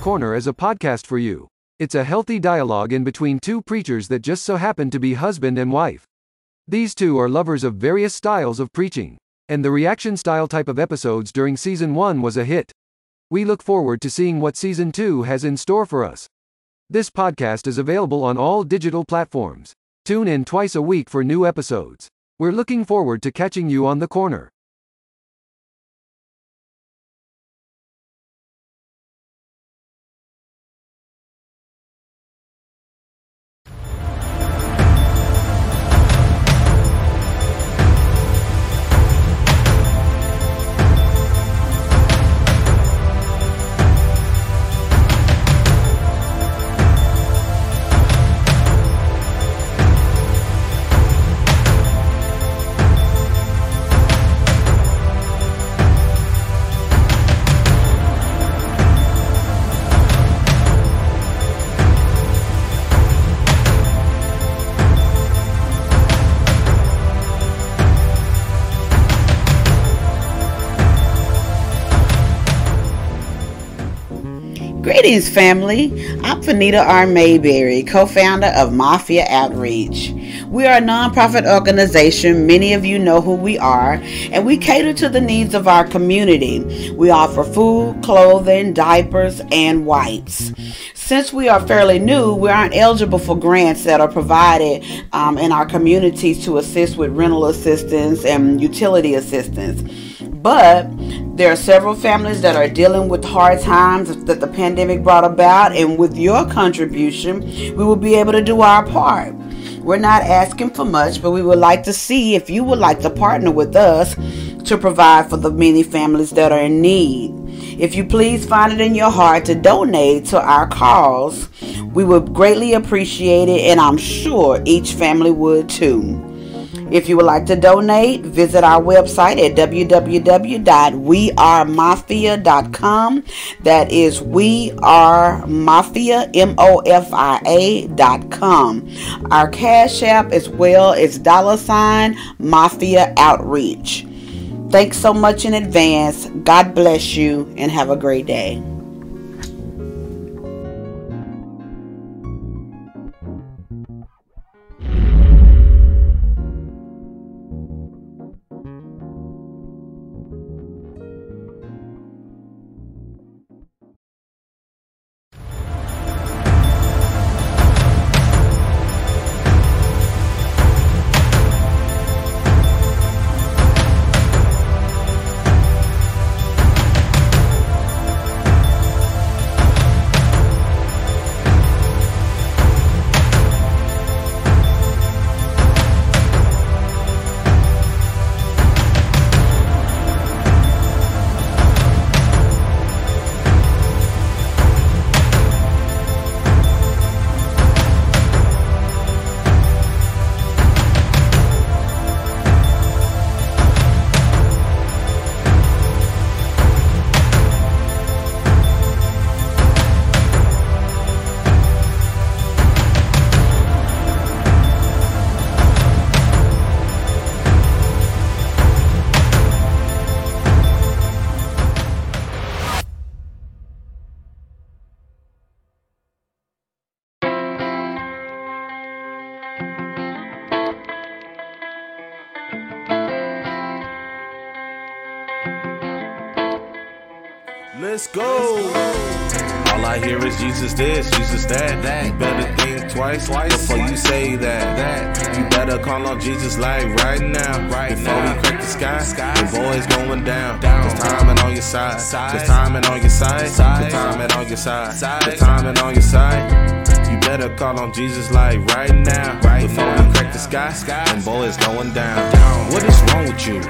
Corner is a podcast for you. It's a healthy dialogue in between two preachers that just so happen to be husband and wife. These two are lovers of various styles of preaching, and the reaction style type of episodes during season 1 was a hit. We look forward to seeing what season 2 has in store for us. This podcast is available on all digital platforms. Tune in twice a week for new episodes. We're looking forward to catching you on the corner. Greetings, family. I'm Fanita R. Mayberry, co founder of Mafia Outreach. We are a nonprofit organization. Many of you know who we are, and we cater to the needs of our community. We offer food, clothing, diapers, and wipes. Since we are fairly new, we aren't eligible for grants that are provided um, in our communities to assist with rental assistance and utility assistance. But there are several families that are dealing with hard times that the pandemic brought about, and with your contribution, we will be able to do our part. We're not asking for much, but we would like to see if you would like to partner with us to provide for the many families that are in need. If you please find it in your heart to donate to our cause, we would greatly appreciate it, and I'm sure each family would too. If you would like to donate, visit our website at www.wearemofia.com. That is we are mafia m o f i a.com. Our cash app as well is dollar sign mafia outreach. Thanks so much in advance. God bless you and have a great day. Is Jesus this, Jesus that. that. You better think twice, twice before you say that. that. You better call on Jesus like right now. Right before now. we crack the sky, the boys going down. down. Cause timing on your side. Cause timing on your side. Cause timing on your side. side. Cause timing on your side. You better call on Jesus like right now. Right before now. we crack the sky, sky and boys going down. down. What is wrong with you?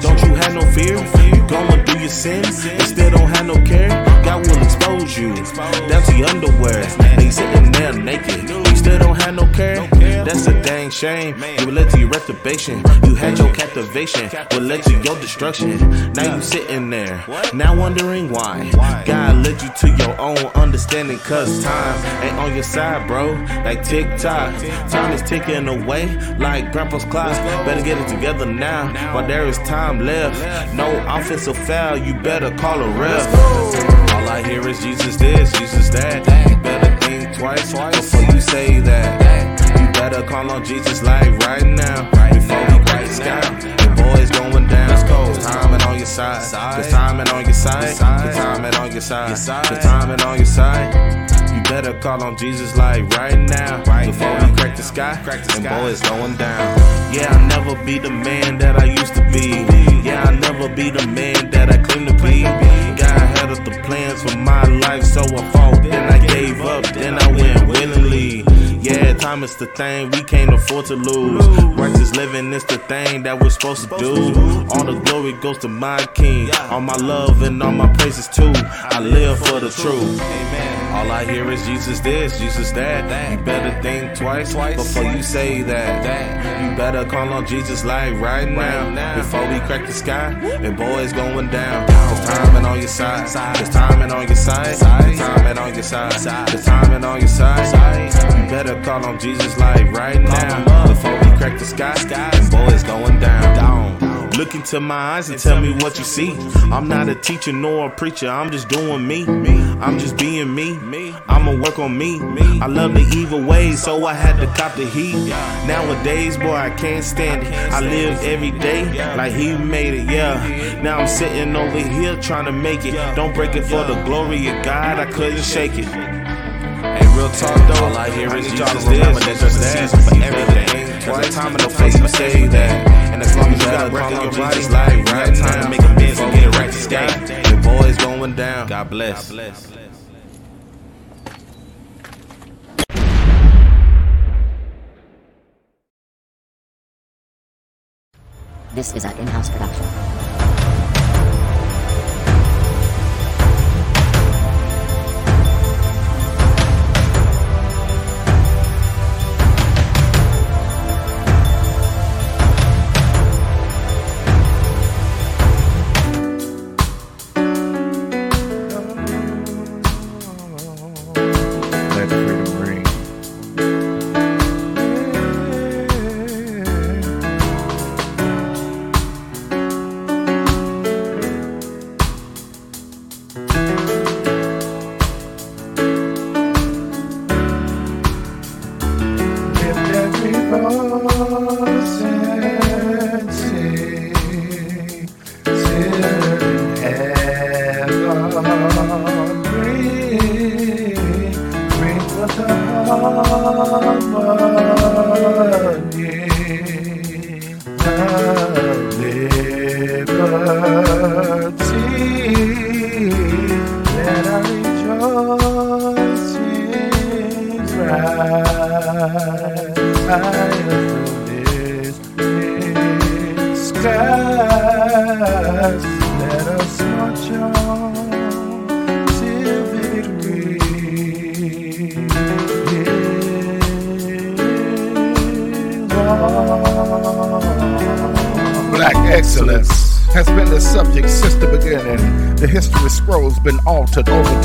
Don't you have no fear? You going through your sin and still don't have no care? God will expose you to your underwear. You sitting there naked. You still don't have no care? That's a dang shame. You led to your reprobation. You had your captivation. Will led to your destruction. Now you sitting there. Now wondering why. God led you to your own understanding. Cause time ain't on your side, bro. Like tick tock. Time is ticking away like grandpa's clock. Better get it together now. while there is time left. No offensive foul, you better call a ref. All I hear is Jesus this, Jesus that. Better think twice before you say that. You better call on Jesus like right now. Before crack the sky. The boys going down. Cause timing on your side. Cause timing on your side. Cause timing on your side. Cause timing on your side. Better call on Jesus like right now. Right Before we crack the sky. And boys going down. Yeah, I'll never be the man that I used to be. Yeah, I'll never be the man that I claim to be. God had other plans for my life, so I fought. Then I gave up. Then I went willingly. Yeah, time is the thing we can't afford to lose. Righteous living is the thing that we're supposed to do. All the glory goes to my King. All my love and all my praises too. I live for the truth. All I hear is Jesus this, Jesus that. You better think twice before you say that. You better call on Jesus like right now. Before we crack the sky and boys going down. Cause timing on your side. Cause timing on your side. Cause timing on your side. Cause timing on your side. You better call on Jesus like right now. Before we crack the sky and boys going down. Look into my eyes and tell me what you see. I'm not a teacher nor a preacher, I'm just doing me. I'm just being me. I'ma work on me. I love the evil ways, so I had to cop the heat. Nowadays, boy, I can't stand it. I live every day like he made it, yeah. Now I'm sitting over here trying to make it. Don't break it for the glory of God, I couldn't shake it. Hey, real talk though, all I hear is Jesus this, that there's a season for everything. There's a time and no place to say that. And as long as you got breath in your body, like right time to make amends and get it right to sky. The boys going down. God bless. God bless. This is an in-house production.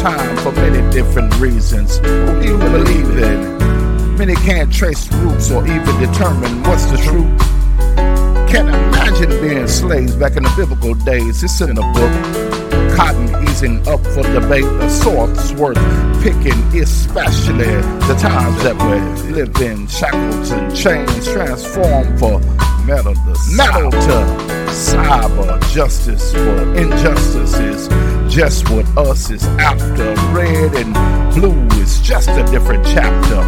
Time for many different reasons. Who do you believe in? Many can't trace roots or even determine what's the truth. Can't imagine being slaves back in the biblical days. It's in a book. Cotton easing up for debate, a source worth picking, especially the times that we live in. Shackles and chains transformed for metal to metal to cyber justice for injustice is just what us is after. Red and blue is just a different chapter.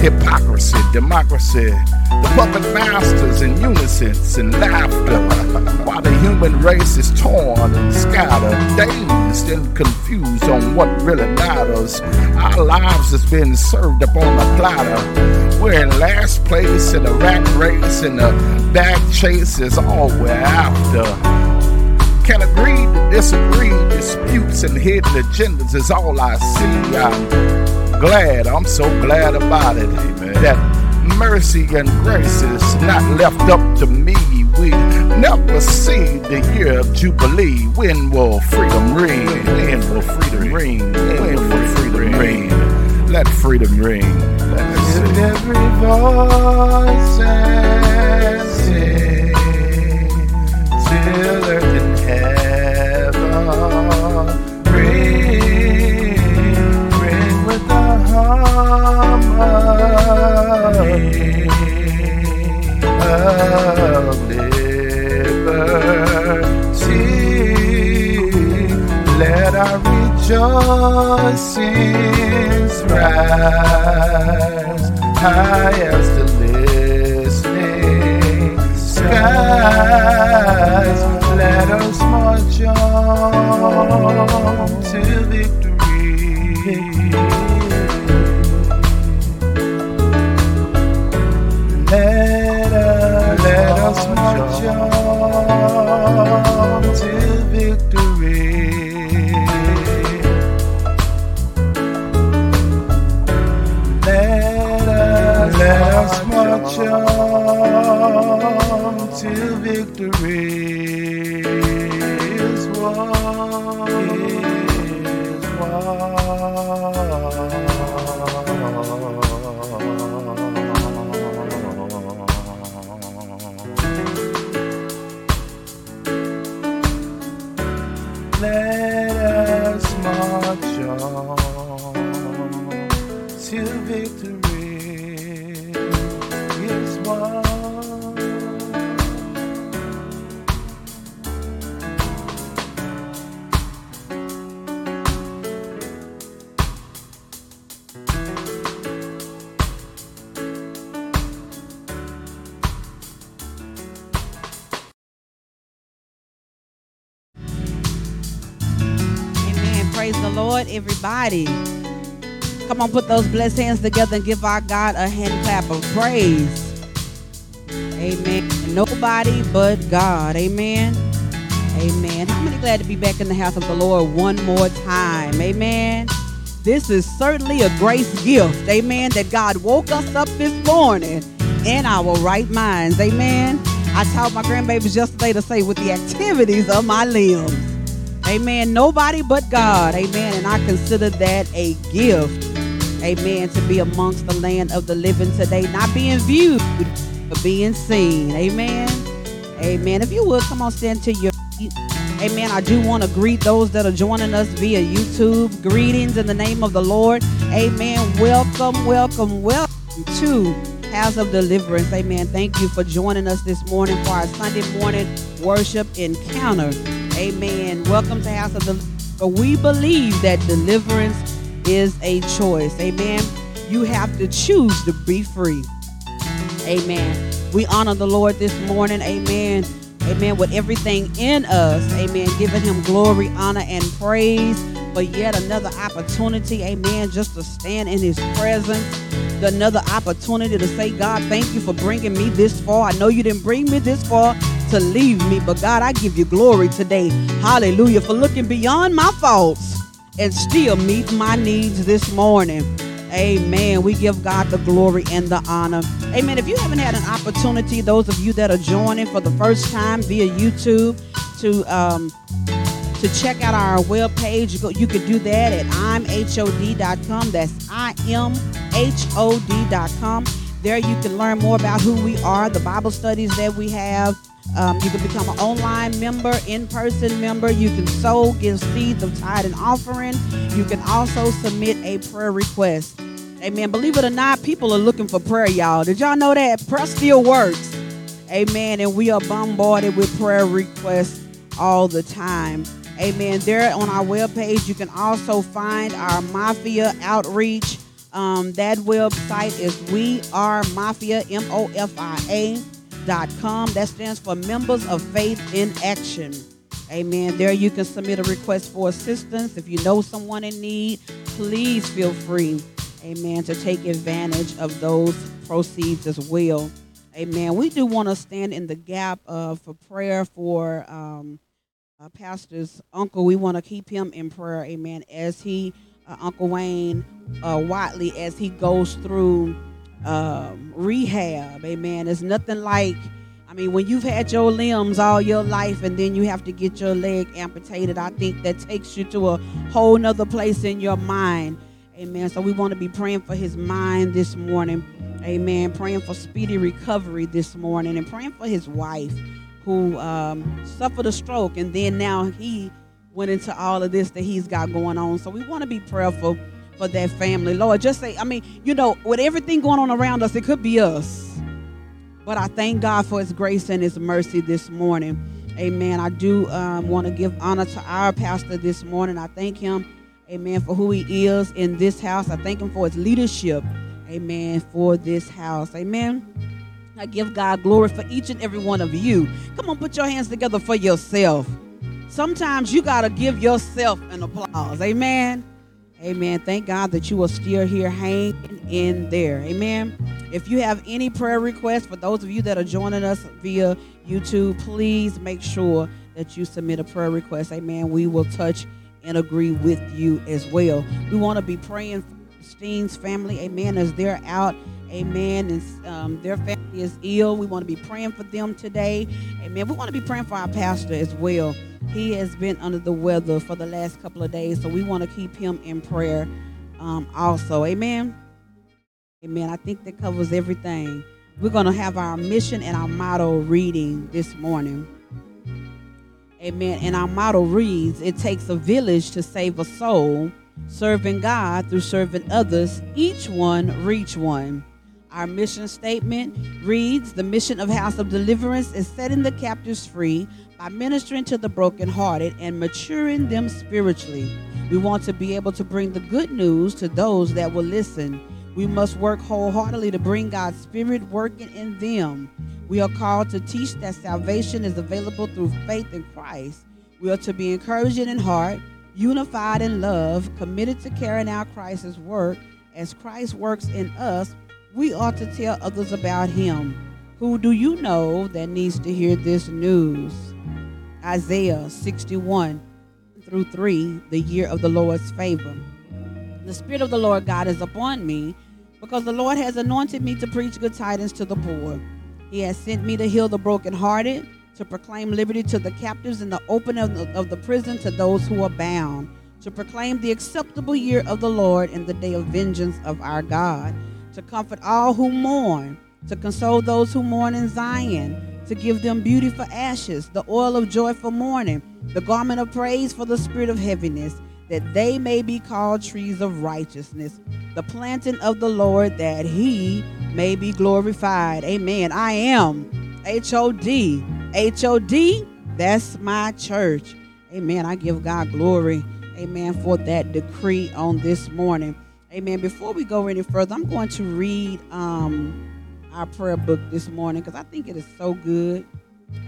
Hypocrisy, democracy, the puppet masters in unison and laughter. While the human race is torn and scattered, dazed and confused on what really matters. Our lives has been served up on a platter. We're in last place in a rat race, and the bag chase is all we're after. Can agree to disagree, disputes and hidden agendas is all I see. I'm glad, I'm so glad about it. That mercy and grace is not left up to me. We never see the year of Jubilee. When will freedom ring? When will freedom ring? When will freedom ring? Let freedom ring. Let every voice heaven ring, ring with the harmony of. Let our rejoicings rise high as the listening sky. Us march on to victory. Won. Lord, everybody. Come on, put those blessed hands together and give our God a hand clap of praise. Amen. Nobody but God. Amen. Amen. How many glad to be back in the house of the Lord one more time? Amen. This is certainly a grace gift. Amen. That God woke us up this morning in our right minds. Amen. I taught my grandbabies yesterday to say with the activities of my limbs. Amen. Nobody but God. Amen. And I consider that a gift. Amen. To be amongst the land of the living today, not being viewed, but being seen. Amen. Amen. If you would come on, stand to your feet. Amen. I do want to greet those that are joining us via YouTube. Greetings in the name of the Lord. Amen. Welcome, welcome, welcome to House of Deliverance. Amen. Thank you for joining us this morning for our Sunday morning worship encounter. Amen. Welcome to House of the uh, For we believe that deliverance is a choice. Amen. You have to choose to be free. Amen. We honor the Lord this morning. Amen. Amen. With everything in us. Amen. Giving him glory, honor, and praise for yet another opportunity. Amen. Just to stand in his presence. Another opportunity to say, God, thank you for bringing me this far. I know you didn't bring me this far to leave me, but God, I give you glory today. Hallelujah. For looking beyond my faults and still meet my needs this morning. Amen. We give God the glory and the honor. Amen. If you haven't had an opportunity, those of you that are joining for the first time via YouTube, to um, to check out our webpage, you, go, you could do that at imhod.com. That's imhod.com. There you can learn more about who we are, the Bible studies that we have. Um, you can become an online member, in-person member. You can sow, give seeds of tithe and offering. You can also submit a prayer request. Amen. Believe it or not, people are looking for prayer, y'all. Did y'all know that? Prayer still works. Amen. And we are bombarded with prayer requests all the time. Amen. There on our webpage, you can also find our Mafia outreach. Um, that website is We Are Mafia, M O F I A dot com. That stands for Members of Faith in Action. Amen. There you can submit a request for assistance. If you know someone in need, please feel free, amen, to take advantage of those proceeds as well. Amen. We do want to stand in the gap uh, for prayer for um, uh, Pastor's uncle. We want to keep him in prayer, amen, as he, uh, Uncle Wayne uh, Watley, as he goes through um, rehab. Amen. It's nothing like, I mean, when you've had your limbs all your life and then you have to get your leg amputated, I think that takes you to a whole nother place in your mind. Amen. So we want to be praying for his mind this morning. Amen. Praying for speedy recovery this morning and praying for his wife who um, suffered a stroke and then now he went into all of this that he's got going on. So we want to be prayerful for that family. Lord, just say, I mean, you know, with everything going on around us, it could be us. But I thank God for his grace and his mercy this morning. Amen. I do um, want to give honor to our pastor this morning. I thank him, amen, for who he is in this house. I thank him for his leadership, amen, for this house. Amen. I give God glory for each and every one of you. Come on, put your hands together for yourself. Sometimes you got to give yourself an applause. Amen. Amen. Thank God that you are still here hanging in there. Amen. If you have any prayer requests for those of you that are joining us via YouTube, please make sure that you submit a prayer request. Amen. We will touch and agree with you as well. We want to be praying for Steen's family. Amen. As they're out. Amen. And um, their family is ill. We want to be praying for them today. Amen. We want to be praying for our pastor as well. He has been under the weather for the last couple of days, so we want to keep him in prayer um, also. Amen. Amen. I think that covers everything. We're going to have our mission and our motto reading this morning. Amen. And our motto reads It takes a village to save a soul, serving God through serving others, each one reach one. Our mission statement reads The mission of House of Deliverance is setting the captives free by ministering to the brokenhearted and maturing them spiritually. We want to be able to bring the good news to those that will listen. We must work wholeheartedly to bring God's Spirit working in them. We are called to teach that salvation is available through faith in Christ. We are to be encouraging in heart, unified in love, committed to carrying out Christ's work. As Christ works in us, we ought to tell others about him. Who do you know that needs to hear this news? Isaiah 61 through 3, the year of the Lord's favor. The Spirit of the Lord God is upon me because the Lord has anointed me to preach good tidings to the poor. He has sent me to heal the brokenhearted, to proclaim liberty to the captives, and the opening of the, of the prison to those who are bound, to proclaim the acceptable year of the Lord and the day of vengeance of our God, to comfort all who mourn, to console those who mourn in Zion, to give them beauty for ashes, the oil of joy for mourning, the garment of praise for the spirit of heaviness, that they may be called trees of righteousness, the planting of the Lord, that he may be glorified. Amen. I am H O D. H O D, that's my church. Amen. I give God glory. Amen. For that decree on this morning. Amen. Before we go any further, I'm going to read um, our prayer book this morning because I think it is so good.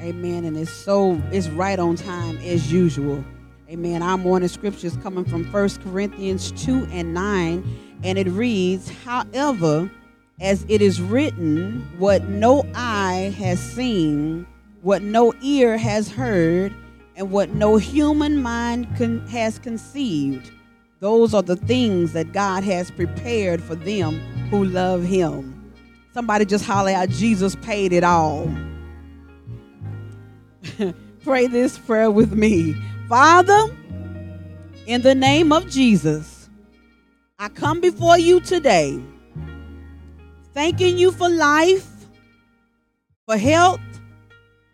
Amen. And it's so it's right on time as usual. Amen. Our morning scripture is coming from 1 Corinthians 2 and 9. And it reads, However, as it is written, what no eye has seen, what no ear has heard, and what no human mind con- has conceived, those are the things that God has prepared for them who love Him. Somebody just holler out, Jesus paid it all. Pray this prayer with me. Father, in the name of Jesus, I come before you today thanking you for life, for health,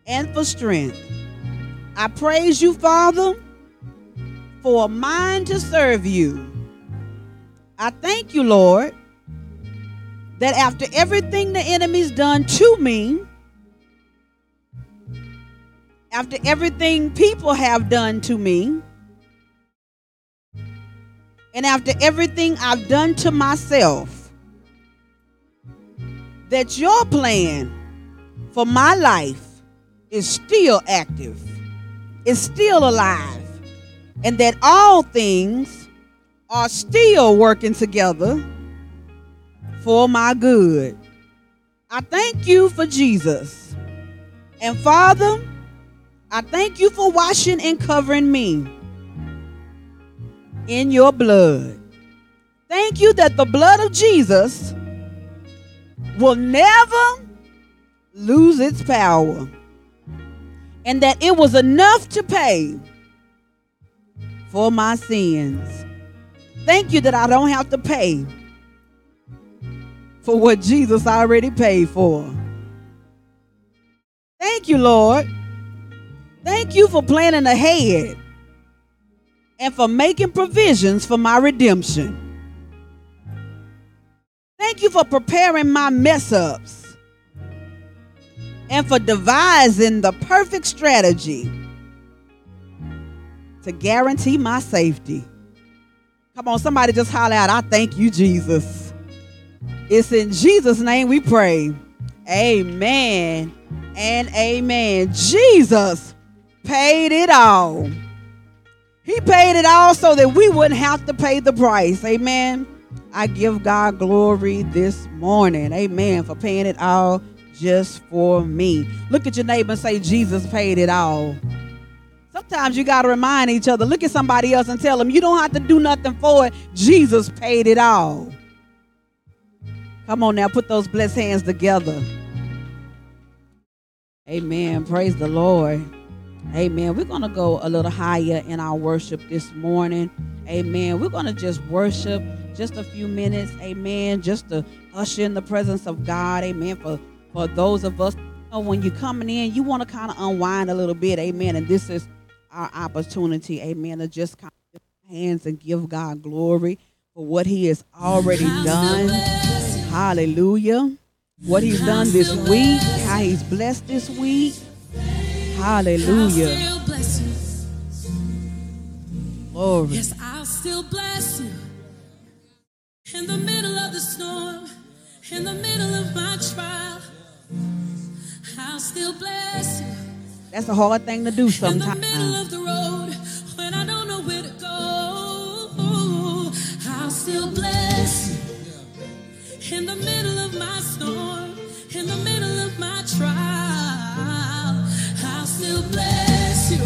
and for strength. I praise you, Father, for a mind to serve you. I thank you, Lord, that after everything the enemy's done to me, after everything people have done to me, and after everything I've done to myself, that your plan for my life is still active, is still alive, and that all things are still working together for my good. I thank you for Jesus. And Father, I thank you for washing and covering me in your blood. Thank you that the blood of Jesus will never lose its power and that it was enough to pay for my sins. Thank you that I don't have to pay for what Jesus already paid for. Thank you, Lord. Thank you for planning ahead and for making provisions for my redemption. Thank you for preparing my mess ups and for devising the perfect strategy to guarantee my safety. Come on, somebody just holler out, I thank you, Jesus. It's in Jesus' name we pray. Amen and amen. Jesus paid it all. He paid it all so that we wouldn't have to pay the price. Amen. I give God glory this morning. Amen. For paying it all just for me. Look at your neighbor and say, Jesus paid it all. Sometimes you got to remind each other. Look at somebody else and tell them, you don't have to do nothing for it. Jesus paid it all. Come on now, put those blessed hands together. Amen. Praise the Lord. Amen. We're to go a little higher in our worship this morning. Amen. We're to just worship just a few minutes. Amen. Just to usher in the presence of God. Amen. For for those of us, when you're coming in, you want to kind of unwind a little bit. Amen. And this is our opportunity. Amen. To just kind of hands and give God glory for what He has already done. Hallelujah. What He's done this week, how He's blessed this week. Hallelujah. Glory. Yes, I'll still bless you. In the middle of the storm, in the middle of my trial, I'll still bless you. That's a hard thing to do In the middle sometimes. of the road, when I don't know where to go, I'll still bless. In the middle of my storm, in the middle of my trial, I'll still bless you.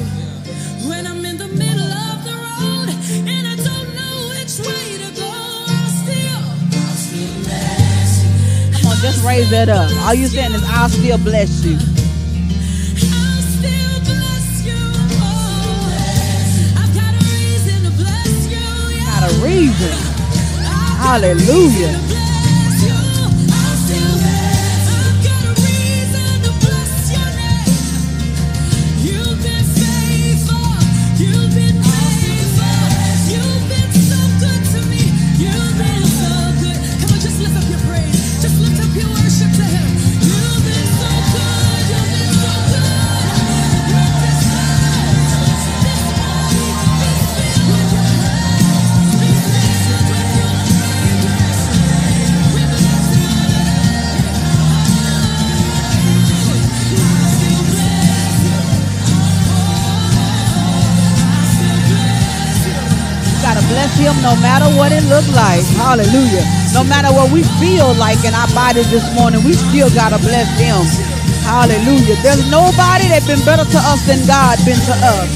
When I'm in the middle of the road and I don't know which way to go, I'll still, I'll still bless you. Come on, just raise that up. All you're saying is, I'll still bless you. Reason. Hallelujah. Him no matter what it looks like. Hallelujah. No matter what we feel like in our bodies this morning, we still gotta bless him. Hallelujah. There's nobody that's been better to us than God been to us.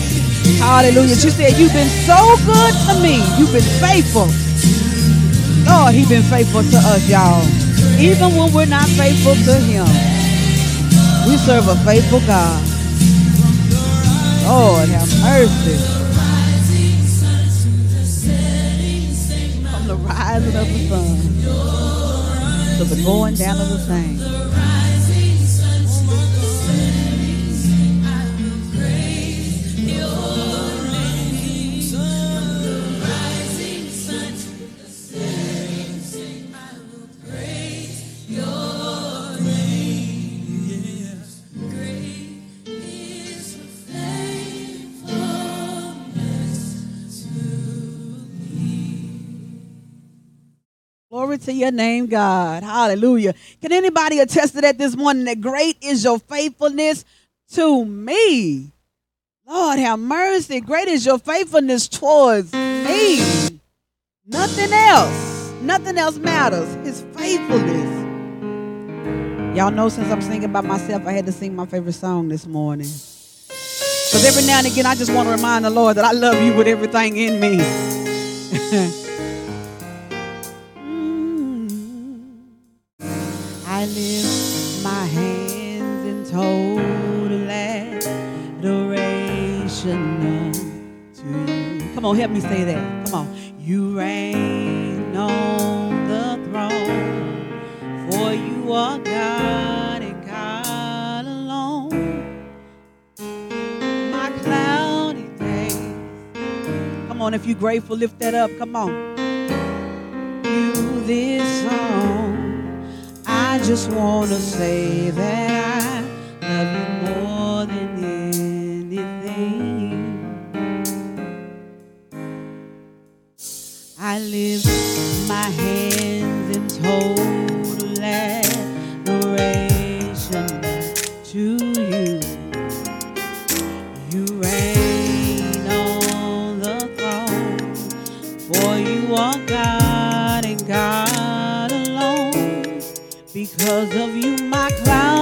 Hallelujah. She said, You've been so good to me. You've been faithful. Lord, He's been faithful to us, y'all. Even when we're not faithful to Him. We serve a faithful God. Lord, have mercy. The rising of the sun to the going down of the same. To your name, God. Hallelujah. Can anybody attest to that this morning? That great is your faithfulness to me. Lord, have mercy. Great is your faithfulness towards me. Nothing else. Nothing else matters. His faithfulness. Y'all know since I'm singing by myself, I had to sing my favorite song this morning. Because every now and again, I just want to remind the Lord that I love you with everything in me. on, help me say that. Come on. You reign on the throne, for you are God and God alone. My cloudy days. Come on, if you're grateful, lift that up. Come on you this song. I just want to say that I lift my hands in total adoration to you. You reign on the throne, for you are God and God alone. Because of you, my cloudy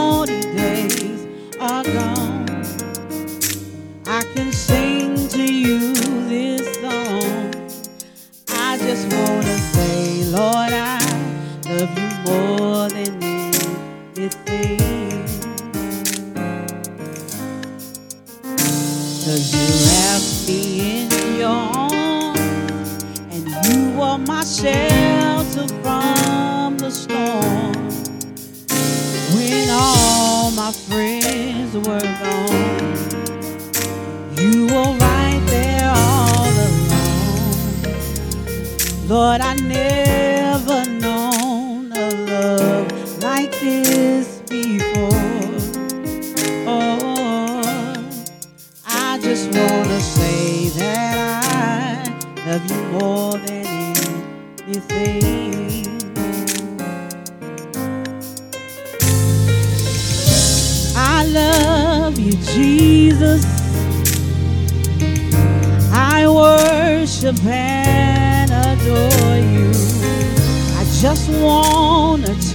Lord, I never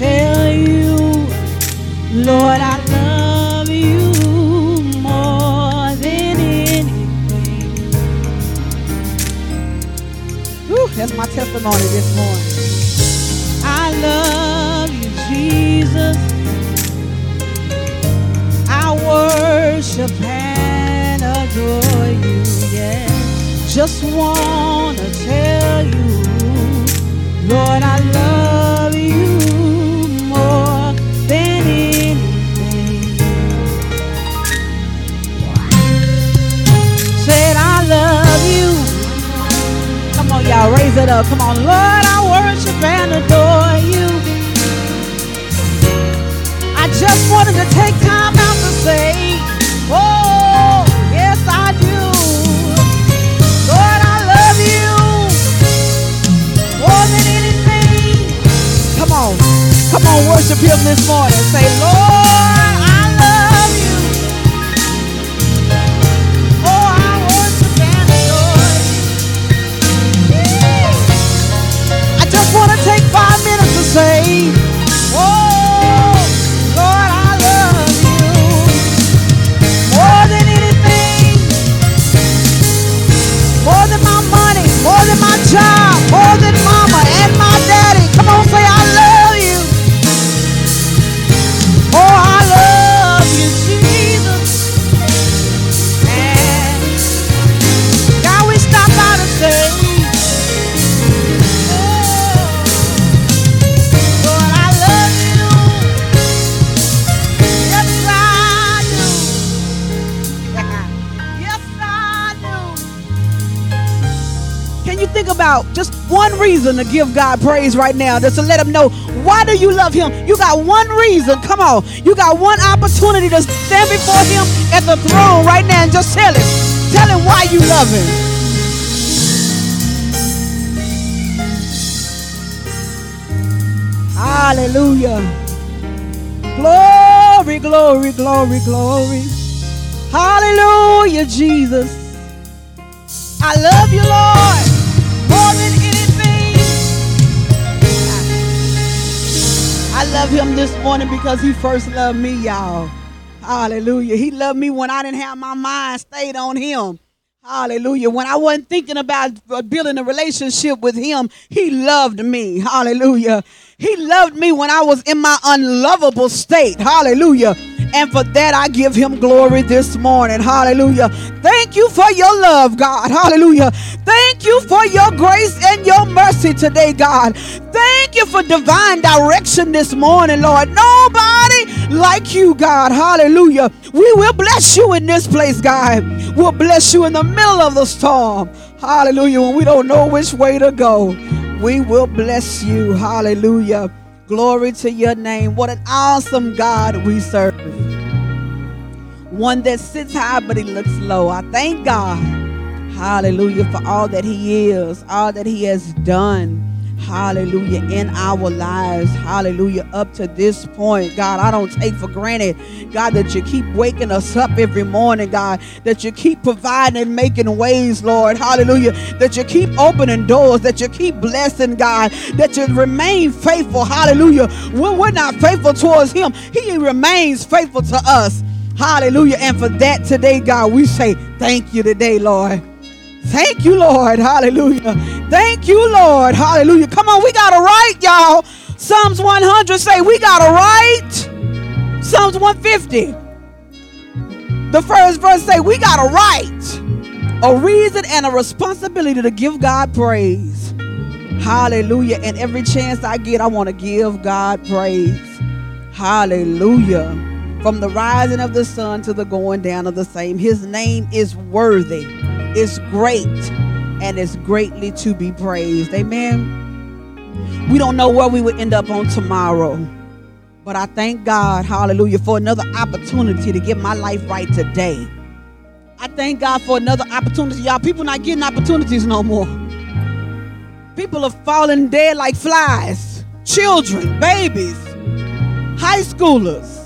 tell you, Lord, I love you more than anything. Whew, that's my testimony this morning. I love you, Jesus. I worship and adore you, yeah. Just wanna tell you, Lord, I love raise it up. Come on, Lord, I worship and adore you. I just wanted to take time out to say, Oh, yes, I do. Lord, I love you more than anything. Come on, come on, worship Him this morning. Say, Lord, reason to give God praise right now? Just to let him know why do you love him? You got one reason. Come on. You got one opportunity to stand before him at the throne right now and just tell him. Tell him why you love him. Hallelujah. Glory, glory, glory, glory. Hallelujah, Jesus. I love you, Lord, love him this morning because he first loved me, y'all. Hallelujah. He loved me when I didn't have my mind stayed on him. Hallelujah. When I wasn't thinking about building a relationship with him, he loved me. Hallelujah. He loved me when I was in my unlovable state. Hallelujah. And for that, I give him glory this morning. Hallelujah. Thank you for your love, God. Hallelujah. Thank you for your grace and your mercy today, God. Thank you for divine direction this morning, Lord. Nobody like you, God. Hallelujah. We will bless you in this place, God. We'll bless you in the middle of the storm. Hallelujah. When we don't know which way to go, we will bless you. Hallelujah. Glory to your name. What an awesome God we serve. One that sits high, but he looks low. I thank God. Hallelujah. For all that He is, all that He has done. Hallelujah. In our lives. Hallelujah. Up to this point, God, I don't take for granted, God, that you keep waking us up every morning, God, that you keep providing and making ways, Lord. Hallelujah. That you keep opening doors, that you keep blessing, God, that you remain faithful. Hallelujah. When we're not faithful towards Him, He remains faithful to us. Hallelujah. And for that today, God, we say thank you today, Lord. Thank you, Lord. Hallelujah. Thank you, Lord. Hallelujah. Come on, we got a right, y'all. Psalms 100 say we got a right. Psalms 150. The first verse say we got a right, a reason and a responsibility to give God praise. Hallelujah. And every chance I get, I want to give God praise. Hallelujah. From the rising of the sun to the going down of the same, his name is worthy, is great, and is greatly to be praised. Amen. We don't know where we would end up on tomorrow. But I thank God, hallelujah, for another opportunity to get my life right today. I thank God for another opportunity. Y'all, people not getting opportunities no more. People are falling dead like flies. Children, babies, high schoolers.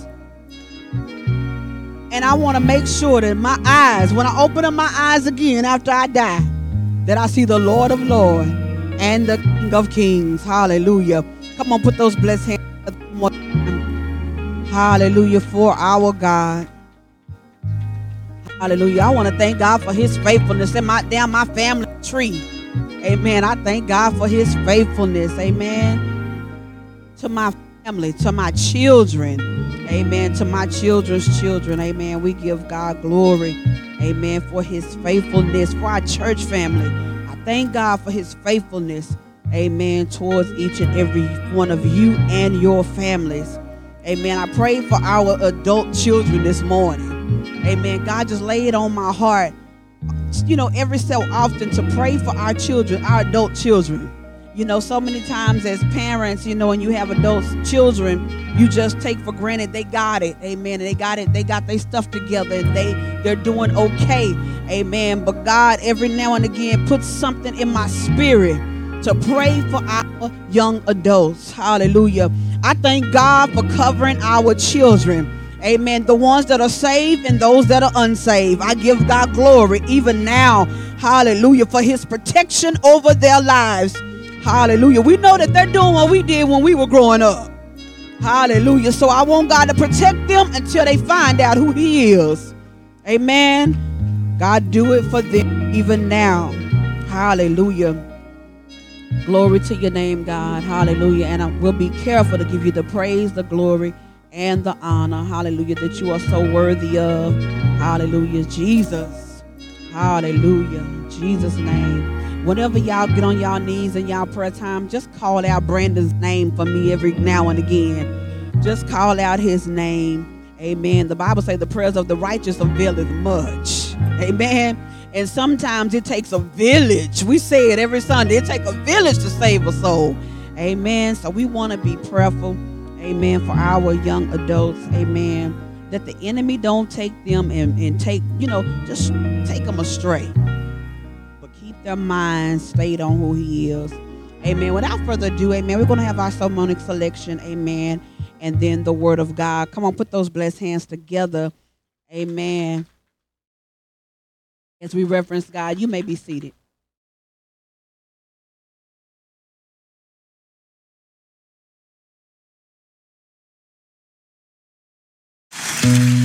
And I want to make sure that my eyes, when I open up my eyes again after I die, that I see the Lord of Lords and the King of Kings. Hallelujah. Come on, put those blessed hands. Hallelujah for our God. Hallelujah. I want to thank God for his faithfulness in my down my family tree. Amen. I thank God for his faithfulness. Amen. To my family, to my children. Amen. To my children's children. Amen. We give God glory. Amen. For his faithfulness. For our church family. I thank God for his faithfulness. Amen. Towards each and every one of you and your families. Amen. I pray for our adult children this morning. Amen. God just laid on my heart, you know, every so often to pray for our children, our adult children. You know, so many times as parents, you know, when you have adult children, you just take for granted they got it. Amen. They got it. They got their stuff together and they they're doing okay. Amen. But God every now and again puts something in my spirit to pray for our young adults. Hallelujah. I thank God for covering our children. Amen. The ones that are saved and those that are unsaved. I give God glory even now. Hallelujah. For his protection over their lives. Hallelujah. We know that they're doing what we did when we were growing up. Hallelujah. So I want God to protect them until they find out who he is. Amen. God, do it for them even now. Hallelujah. Glory to your name, God. Hallelujah. And I will be careful to give you the praise, the glory, and the honor. Hallelujah. That you are so worthy of. Hallelujah. Jesus. Hallelujah. In Jesus' name. Whenever y'all get on y'all knees in y'all prayer time, just call out Brandon's name for me every now and again. Just call out his name. Amen. The Bible says the prayers of the righteous availeth much. Amen. And sometimes it takes a village. We say it every Sunday. It takes a village to save a soul. Amen. So we want to be prayerful. Amen. For our young adults. Amen. That the enemy don't take them and, and take, you know, just take them astray. Their minds stayed on who he is. Amen. Without further ado, amen. We're going to have our sermonic selection. Amen. And then the word of God. Come on, put those blessed hands together. Amen. As we reference God, you may be seated. Yeah.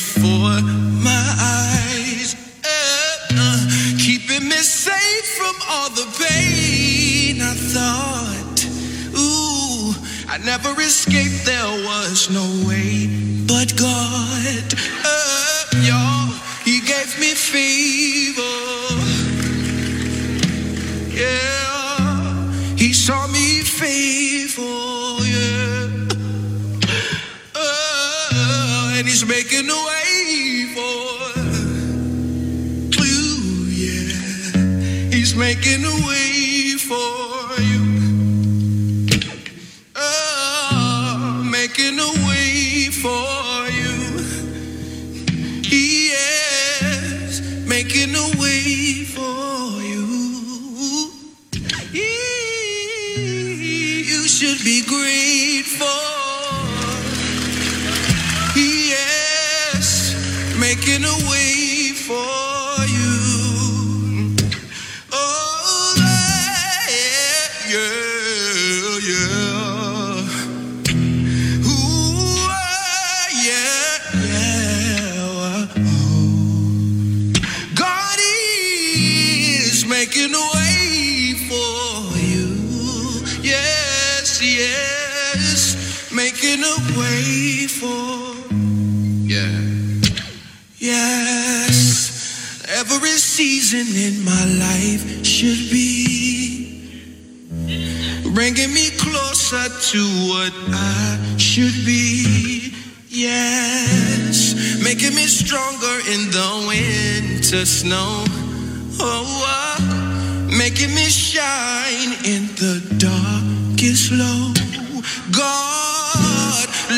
Before my eyes, uh, uh, keeping me safe from all the pain I thought. Ooh, I never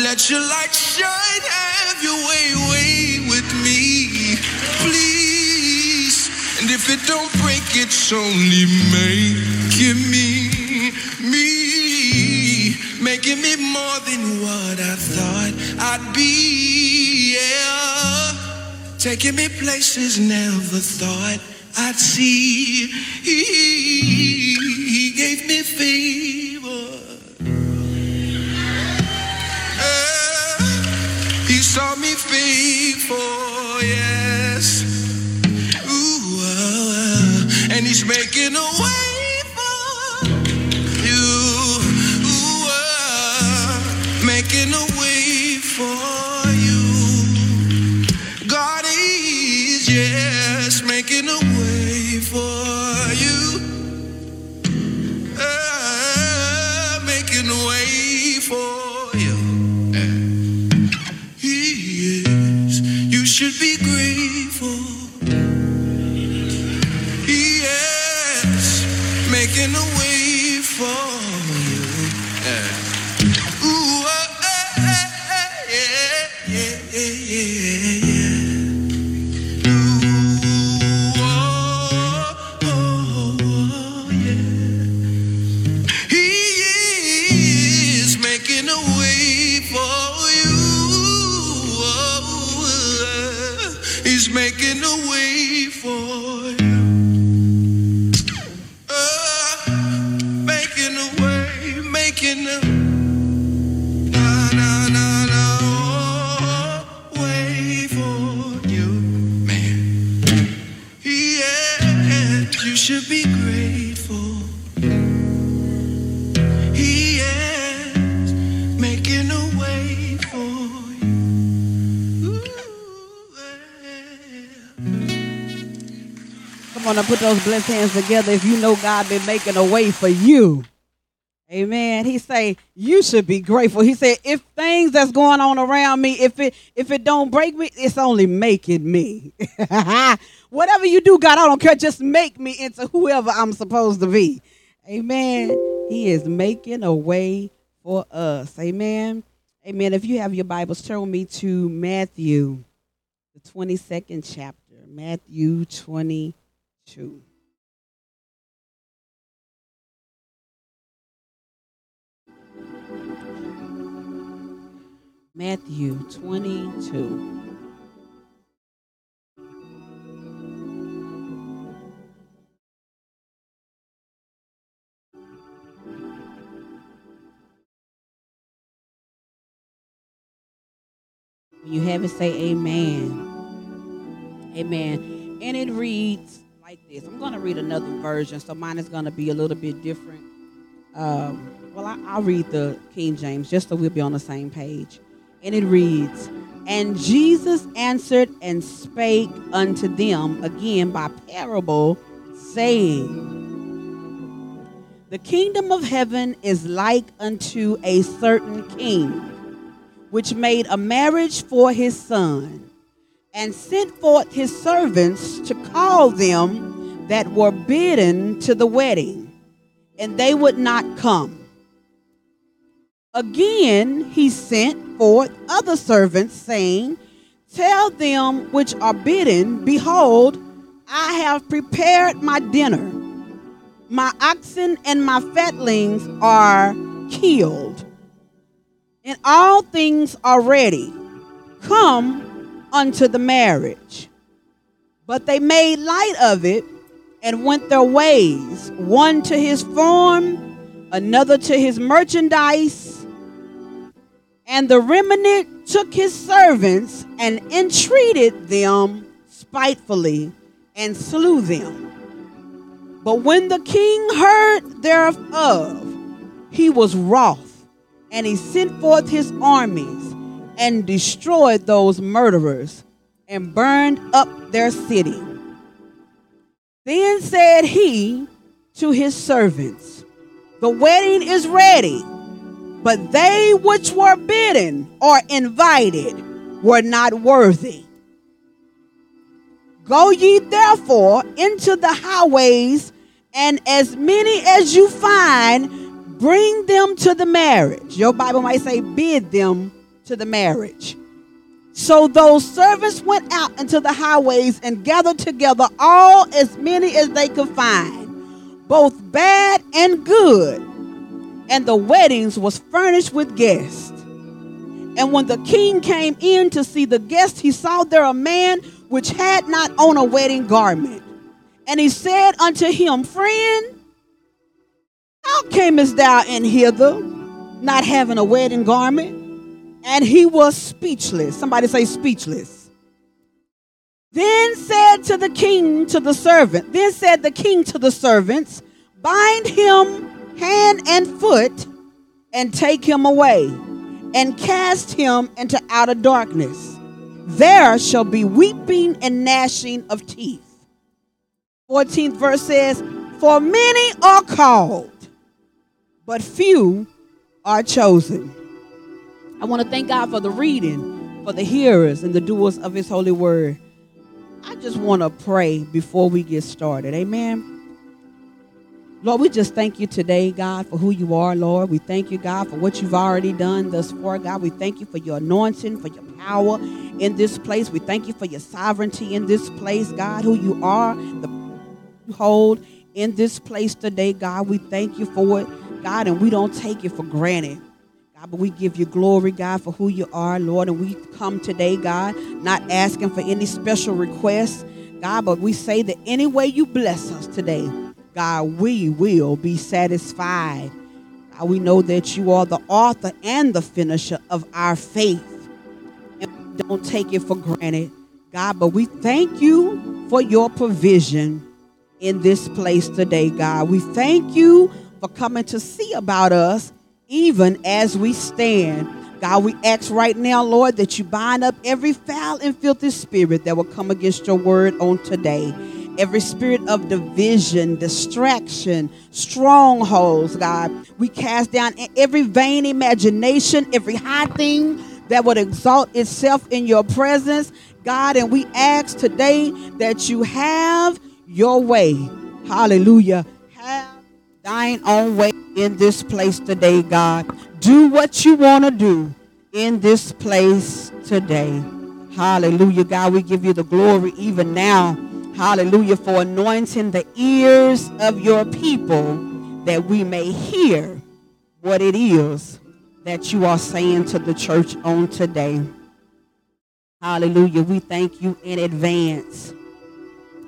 let your light shine, have your way, way with me, please. And if it don't break, it's only making me, me, making me more than what I thought I'd be. Yeah, taking me places never thought I'd see. He, he gave me favor. Saw me faithful, yes. Ooh, uh, and he's making a way on and put those blessed hands together if you know God been making a way for you. Amen. He say you should be grateful. He said if things that's going on around me, if it if it don't break me, it's only making me. Whatever you do, God, I don't care. Just make me into whoever I'm supposed to be. Amen. He is making a way for us. Amen. Amen. If you have your Bibles, turn with me to Matthew, the 22nd chapter. Matthew Two. Matthew 22. You have it, say amen. Amen. And it reads like this. I'm going to read another version, so mine is going to be a little bit different. Um, well, I, I'll read the King James just so we'll be on the same page. And it reads And Jesus answered and spake unto them again by parable, saying, The kingdom of heaven is like unto a certain king which made a marriage for his son, and sent forth his servants to call them that were bidden to the wedding, and they would not come. Again he sent forth other servants, saying, Tell them which are bidden, Behold, I have prepared my dinner. My oxen and my fatlings are killed and all things are ready. Come unto the marriage. But they made light of it and went their ways, one to his farm, another to his merchandise. And the remnant took his servants and entreated them spitefully and slew them. But when the king heard thereof, he was wroth and he sent forth his armies and destroyed those murderers and burned up their city. Then said he to his servants, The wedding is ready, but they which were bidden or invited were not worthy. Go ye therefore into the highways, and as many as you find, bring them to the marriage. Your Bible might say, bid them to the marriage. So those servants went out into the highways and gathered together all as many as they could find, both bad and good. And the weddings was furnished with guests. And when the king came in to see the guests, he saw there a man which had not on a wedding garment. And he said unto him, Friend, how camest thou in hither, not having a wedding garment? And he was speechless. Somebody say speechless. Then said to the king to the servant, then said the king to the servants, bind him hand and foot and take him away and cast him into outer darkness. There shall be weeping and gnashing of teeth. 14th verse says, For many are called, but few are chosen. I want to thank God for the reading, for the hearers and the doers of his holy word. I just want to pray before we get started. Amen. Lord, we just thank you today, God, for who you are, Lord. We thank you, God, for what you've already done thus far, God. We thank you for your anointing, for your power in this place. We thank you for your sovereignty in this place, God, who you are, the hold in this place today, God. We thank you for it, God, and we don't take it for granted. God, but we give you glory, God, for who you are, Lord. And we come today, God, not asking for any special requests, God, but we say that any way you bless us today, God, we will be satisfied. God, we know that you are the author and the finisher of our faith. And we don't take it for granted, God, but we thank you for your provision in this place today, God. We thank you for coming to see about us even as we stand. God, we ask right now, Lord, that you bind up every foul and filthy spirit that will come against your word on today. Every spirit of division, distraction, strongholds, God. We cast down every vain imagination, every high thing that would exalt itself in your presence, God. And we ask today that you have your way. Hallelujah. Have thine own way in this place today, God. Do what you want to do in this place today. Hallelujah, God. We give you the glory even now. Hallelujah, for anointing the ears of your people that we may hear what it is that you are saying to the church on today. Hallelujah. We thank you in advance.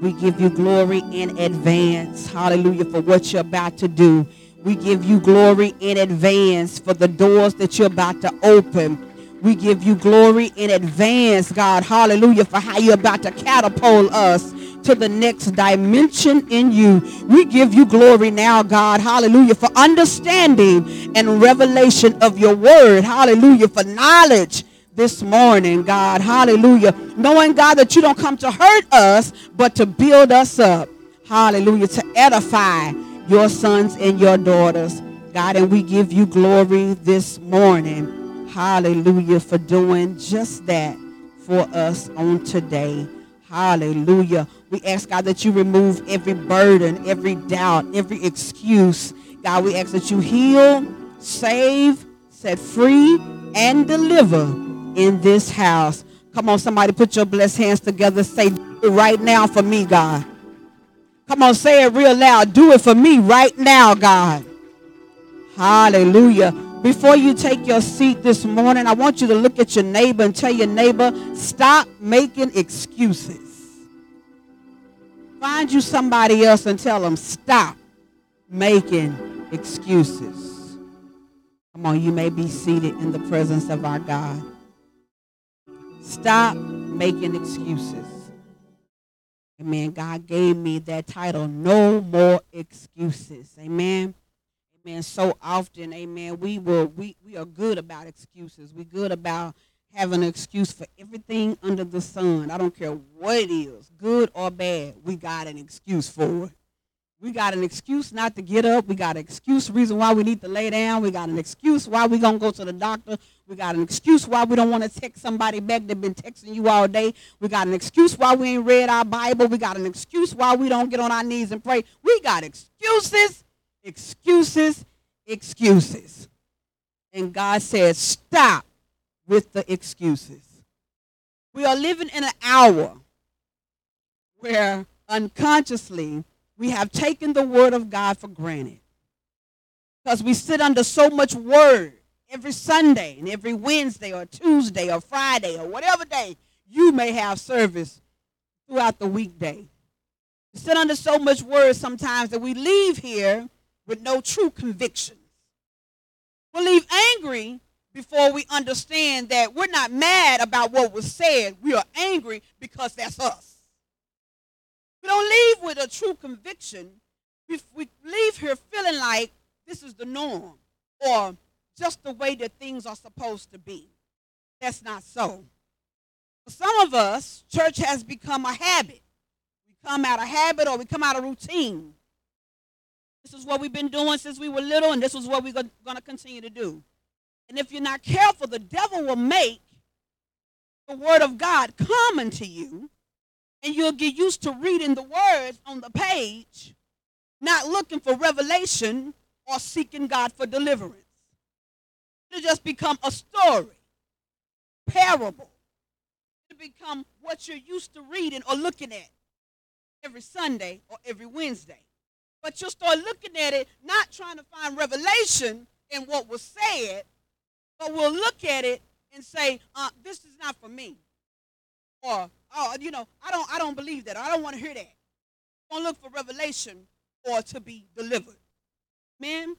We give you glory in advance. Hallelujah for what you're about to do. We give you glory in advance for the doors that you're about to open. We give you glory in advance, God. Hallelujah for how you're about to catapult us to the next dimension in you. We give you glory now, God. Hallelujah for understanding and revelation of your word. Hallelujah for knowledge this morning, God. Hallelujah. Knowing, God, that you don't come to hurt us, but to build us up. Hallelujah. To edify your sons and your daughters. God, and we give you glory this morning. Hallelujah for doing just that for us on today. Hallelujah. We ask God that you remove every burden, every doubt, every excuse. God, we ask that you heal, save, set free, and deliver in this house. Come on, somebody put your blessed hands together. Say it right now for me, God. Come on, say it real loud. Do it for me right now, God. Hallelujah. Before you take your seat this morning, I want you to look at your neighbor and tell your neighbor, stop making excuses. Find you somebody else and tell them, stop making excuses. Come on, you may be seated in the presence of our God. Stop making excuses. Amen. God gave me that title, No More Excuses. Amen. Amen. So often, amen, we will we, we are good about excuses. We're good about having an excuse for everything under the sun. I don't care what it is, good or bad, we got an excuse for it. We got an excuse not to get up. We got an excuse reason why we need to lay down. We got an excuse why we gonna go to the doctor. We got an excuse why we don't want to text somebody back that been texting you all day. We got an excuse why we ain't read our Bible. We got an excuse why we don't get on our knees and pray. We got excuses, excuses, excuses. And God says, stop with the excuses. We are living in an hour where unconsciously we have taken the word of God for granted. Because we sit under so much word every Sunday and every Wednesday or Tuesday or Friday or whatever day you may have service throughout the weekday. We sit under so much word sometimes that we leave here with no true convictions. We leave angry before we understand that we're not mad about what was said. We are angry because that's us. We don't leave with a true conviction. We, we leave here feeling like this is the norm or just the way that things are supposed to be. That's not so. For some of us, church has become a habit. We come out of habit or we come out of routine. This is what we've been doing since we were little, and this is what we're going to continue to do. And if you're not careful, the devil will make the word of God common to you, and you'll get used to reading the words on the page, not looking for revelation or seeking God for deliverance. It'll just become a story, parable. It'll become what you're used to reading or looking at every Sunday or every Wednesday. But you'll start looking at it, not trying to find revelation in what was said, but we'll look at it and say, uh, "This is not for me," or "Oh, you know, I don't, I don't believe that. I don't want to hear that." Gonna look for revelation or to be delivered. Man,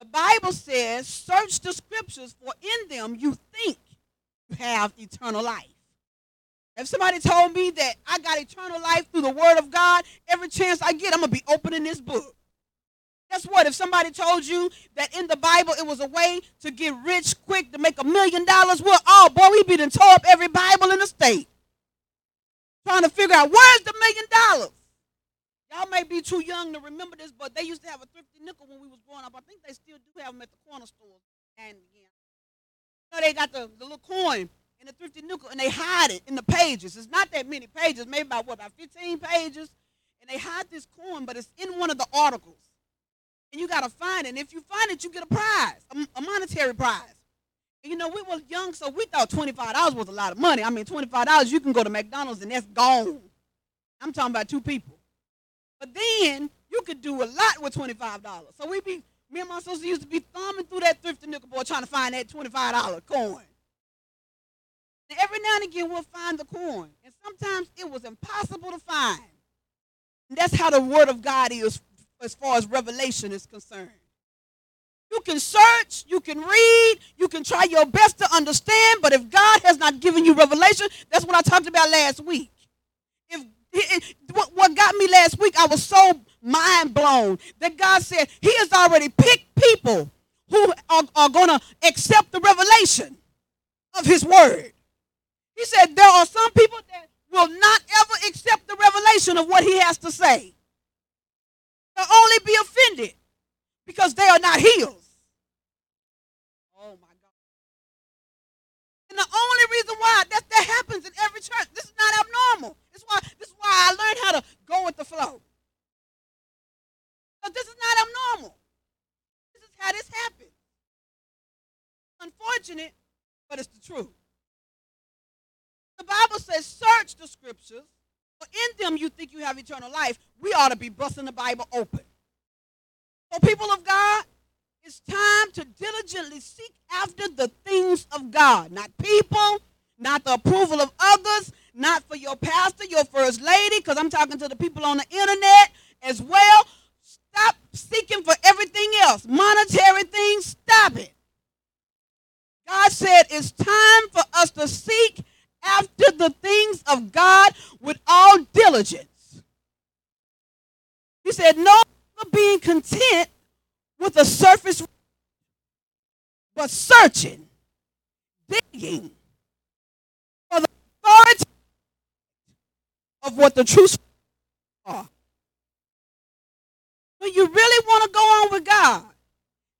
the Bible says, "Search the scriptures, for in them you think you have eternal life." If somebody told me that I got eternal life through the Word of God, every chance I get, I'm gonna be opening this book. Guess what? If somebody told you that in the Bible it was a way to get rich quick to make a million dollars, well, oh boy, we'd be done tore up every Bible in the state. Trying to figure out where's the million dollars. Y'all may be too young to remember this, but they used to have a thrifty nickel when we was growing up. I think they still do have them at the corner stores. And again, you know, they got the, the little coin in the thrifty nickel and they hide it in the pages. It's not that many pages, maybe about what, about 15 pages? And they hide this coin, but it's in one of the articles and you got to find it. And if you find it, you get a prize, a, a monetary prize. You know, we were young, so we thought $25 was a lot of money. I mean, $25, you can go to McDonald's and that's gone. I'm talking about two people. But then you could do a lot with $25. So we be Me and my sister used to be thumbing through that thrifty nickel boy trying to find that $25 coin. And every now and again we'll find the coin. And sometimes it was impossible to find. And that's how the word of God is as far as revelation is concerned. You can search, you can read, you can try your best to understand, but if God has not given you revelation, that's what I talked about last week. If it- what what got me last week, I was so mind blown that God said He has already picked people who are, are going to accept the revelation of His word. He said there are some people that will not ever accept the revelation of what He has to say. They'll only be offended because they are not healed. Oh my God. And the only reason why that, that happens in every church, this is not abnormal. This is why, this is why I learned how to go with the flow. But this is not abnormal. This is how this happens. Unfortunate, but it's the truth. The Bible says, search the scriptures, for in them you think you have eternal life. We ought to be busting the Bible open. So, people of God, it's time to diligently seek after the things of God, not people, not the approval of others, not for your pastor, your first lady, because I'm talking to the people on the internet as well. Stop seeking for everything else, monetary things. Stop it. God said it's time for us to seek after the things of God with all diligence. He said, no being content with a surface, but searching, digging for the authority of what the truth are. When you really want to go on with God,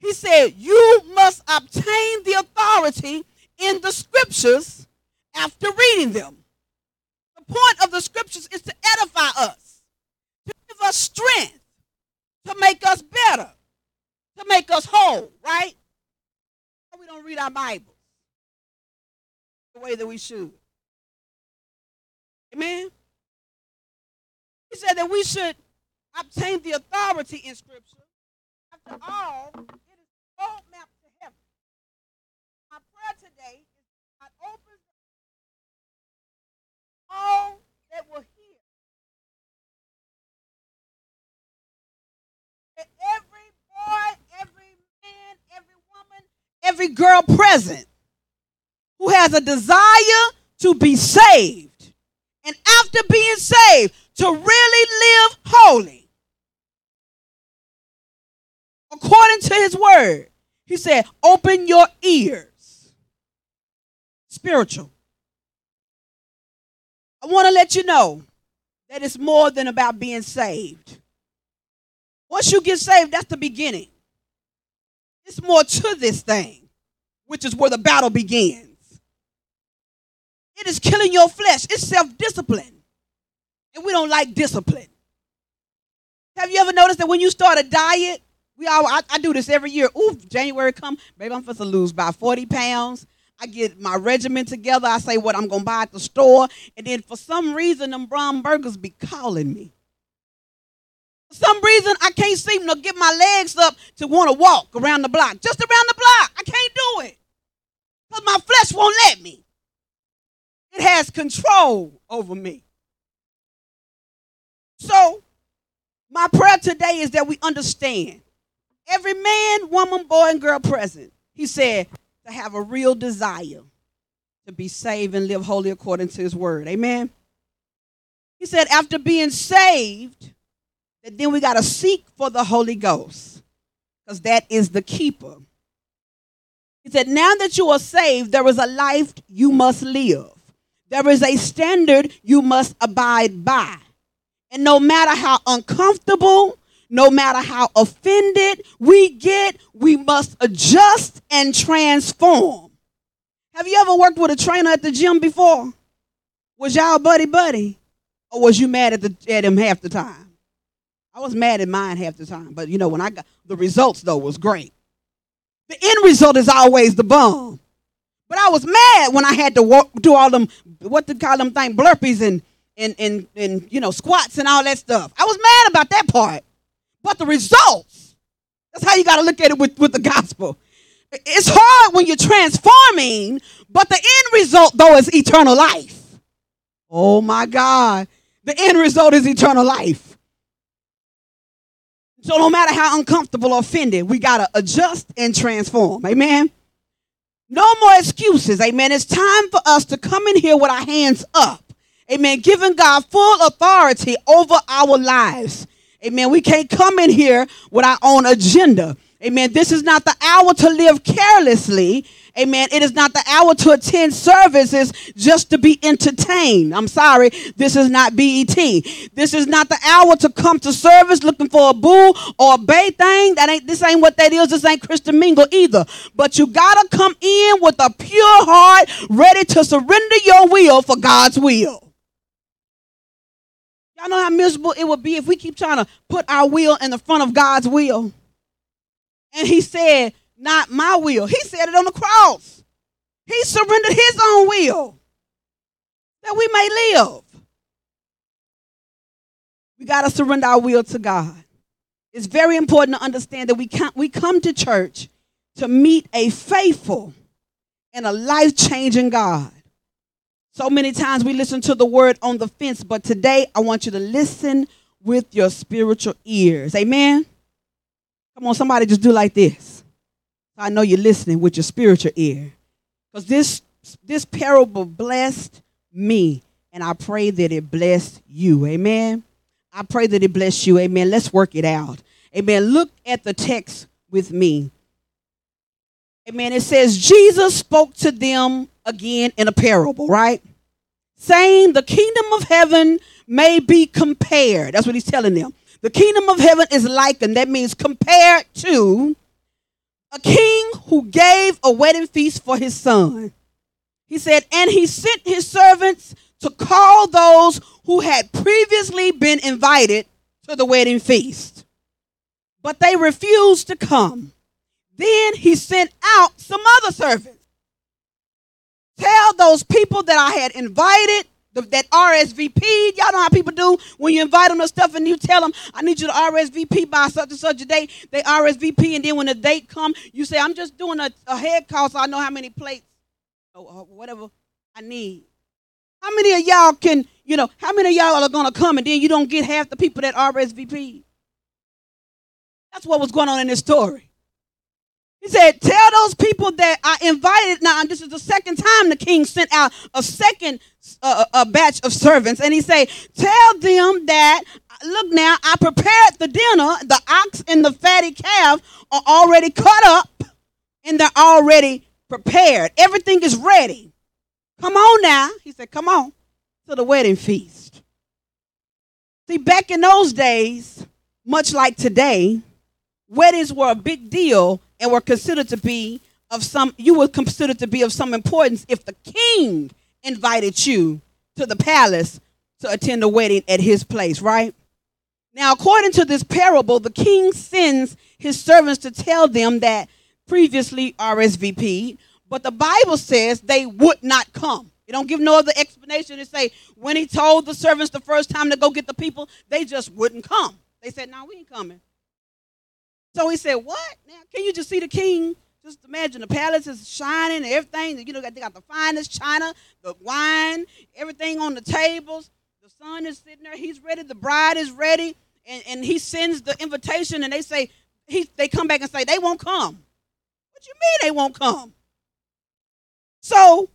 he said, you must obtain the authority in the scriptures after reading them. The point of the scriptures is to edify us, to give us strength, to make us better, to make us whole, right? We don't read our Bibles the way that we should. Amen? He said that we should obtain the authority in Scripture. After all, it is the roadmap to heaven. My prayer today is God opens all that will hear. That every boy, every man, every woman, every girl present who has a desire to be saved, and after being saved, to really live holy according to his word. He said, Open your ears. Spiritual. I want to let you know that it's more than about being saved. Once you get saved, that's the beginning. It's more to this thing, which is where the battle begins. It is killing your flesh, it's self discipline. And we don't like discipline. Have you ever noticed that when you start a diet, we all I, I do this every year. Ooh, January come, baby, I'm supposed to lose about 40 pounds. I get my regimen together. I say what I'm gonna buy at the store, and then for some reason, them brown burgers be calling me. Some reason, I can't seem to get my legs up to want to walk around the block. Just around the block, I can't do it because my flesh won't let me. It has control over me. So, my prayer today is that we understand every man, woman, boy, and girl present. He said to have a real desire to be saved and live holy according to his word. Amen. He said, after being saved, that then we got to seek for the Holy Ghost because that is the keeper. He said, now that you are saved, there is a life you must live, there is a standard you must abide by. And no matter how uncomfortable, no matter how offended we get, we must adjust and transform. Have you ever worked with a trainer at the gym before? Was y'all buddy buddy? Or was you mad at, the, at him half the time? I was mad at mine half the time. But you know, when I got the results though was great. The end result is always the bomb. But I was mad when I had to walk, do all them, what to call them thing, blurpees and, and, and, and, you know, squats and all that stuff. I was mad about that part. But the results, That's how you got to look at it with, with the gospel. It's hard when you're transforming, but the end result, though, is eternal life. Oh my God. The end result is eternal life. So no matter how uncomfortable or offended, we got to adjust and transform. Amen. No more excuses. Amen. It's time for us to come in here with our hands up. Amen. Giving God full authority over our lives. Amen. We can't come in here with our own agenda. Amen. This is not the hour to live carelessly. Amen. It is not the hour to attend services just to be entertained. I'm sorry. This is not BET. This is not the hour to come to service looking for a boo or a bay thing. That ain't this ain't what that is. This ain't Christian mingle either. But you gotta come in with a pure heart, ready to surrender your will for God's will. Y'all know how miserable it would be if we keep trying to put our will in the front of God's will. And he said, Not my will. He said it on the cross. He surrendered his own will that we may live. We got to surrender our will to God. It's very important to understand that we, can't, we come to church to meet a faithful and a life changing God. So many times we listen to the word on the fence, but today I want you to listen with your spiritual ears. Amen. Come on, somebody just do like this. I know you're listening with your spiritual ear. Because this this parable blessed me, and I pray that it blessed you. Amen. I pray that it bless you. Amen. Let's work it out. Amen. Look at the text with me. Amen. It says Jesus spoke to them again in a parable, right? Saying the kingdom of heaven may be compared. That's what he's telling them. The kingdom of heaven is likened, that means compared to a king who gave a wedding feast for his son. He said, and he sent his servants to call those who had previously been invited to the wedding feast. But they refused to come. Then he sent out some other servants. Tell those people that I had invited, that RSVP. Y'all know how people do when you invite them to stuff and you tell them, I need you to RSVP by such and such a date. They RSVP, and then when the date come, you say, I'm just doing a, a head call so I know how many plates or, or whatever I need. How many of y'all can, you know, how many of y'all are going to come and then you don't get half the people that RSVP? That's what was going on in this story. He said, Tell those people that I invited. Now, this is the second time the king sent out a second uh, a batch of servants. And he said, Tell them that, look now, I prepared the dinner. The ox and the fatty calf are already cut up and they're already prepared. Everything is ready. Come on now. He said, Come on to the wedding feast. See, back in those days, much like today, weddings were a big deal and were considered to be of some you were considered to be of some importance if the king invited you to the palace to attend a wedding at his place right? Now according to this parable the king sends his servants to tell them that previously rsvp but the bible says they would not come. It don't give no other explanation it say when he told the servants the first time to go get the people they just wouldn't come. They said no we ain't coming so he said, What? Now, can you just see the king? Just imagine the palace is shining and everything. You know, they got the finest china, the wine, everything on the tables. The son is sitting there. He's ready. The bride is ready. And, and he sends the invitation, and they say, he, they come back and say, They won't come. What you mean they won't come? So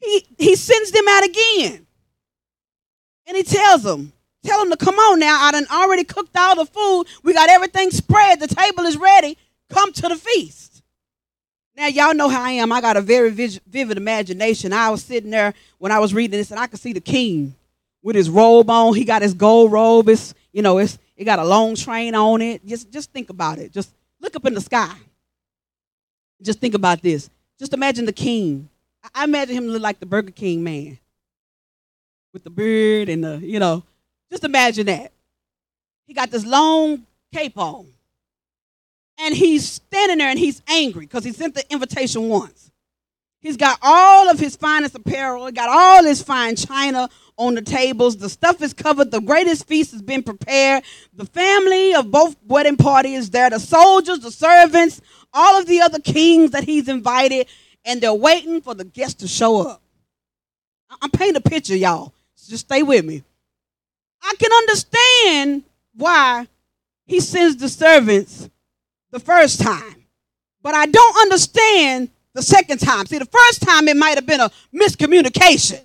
he, he sends them out again. And he tells them, Tell them to come on now. I done already cooked all the food. We got everything spread. The table is ready. Come to the feast. Now, y'all know how I am. I got a very vivid imagination. I was sitting there when I was reading this, and I could see the king with his robe on. He got his gold robe. It's, you know, it's, it got a long train on it. Just, just think about it. Just look up in the sky. Just think about this. Just imagine the king. I, imagine him look like the Burger King man with the beard and the, you know, just imagine that. He got this long cape on. And he's standing there and he's angry because he sent the invitation once. He's got all of his finest apparel. He got all his fine china on the tables. The stuff is covered. The greatest feast has been prepared. The family of both wedding party is there. The soldiers, the servants, all of the other kings that he's invited, and they're waiting for the guests to show up. I'm painting a picture, y'all. So just stay with me. I can understand why he sends the servants the first time, but I don't understand the second time. See, the first time it might have been a miscommunication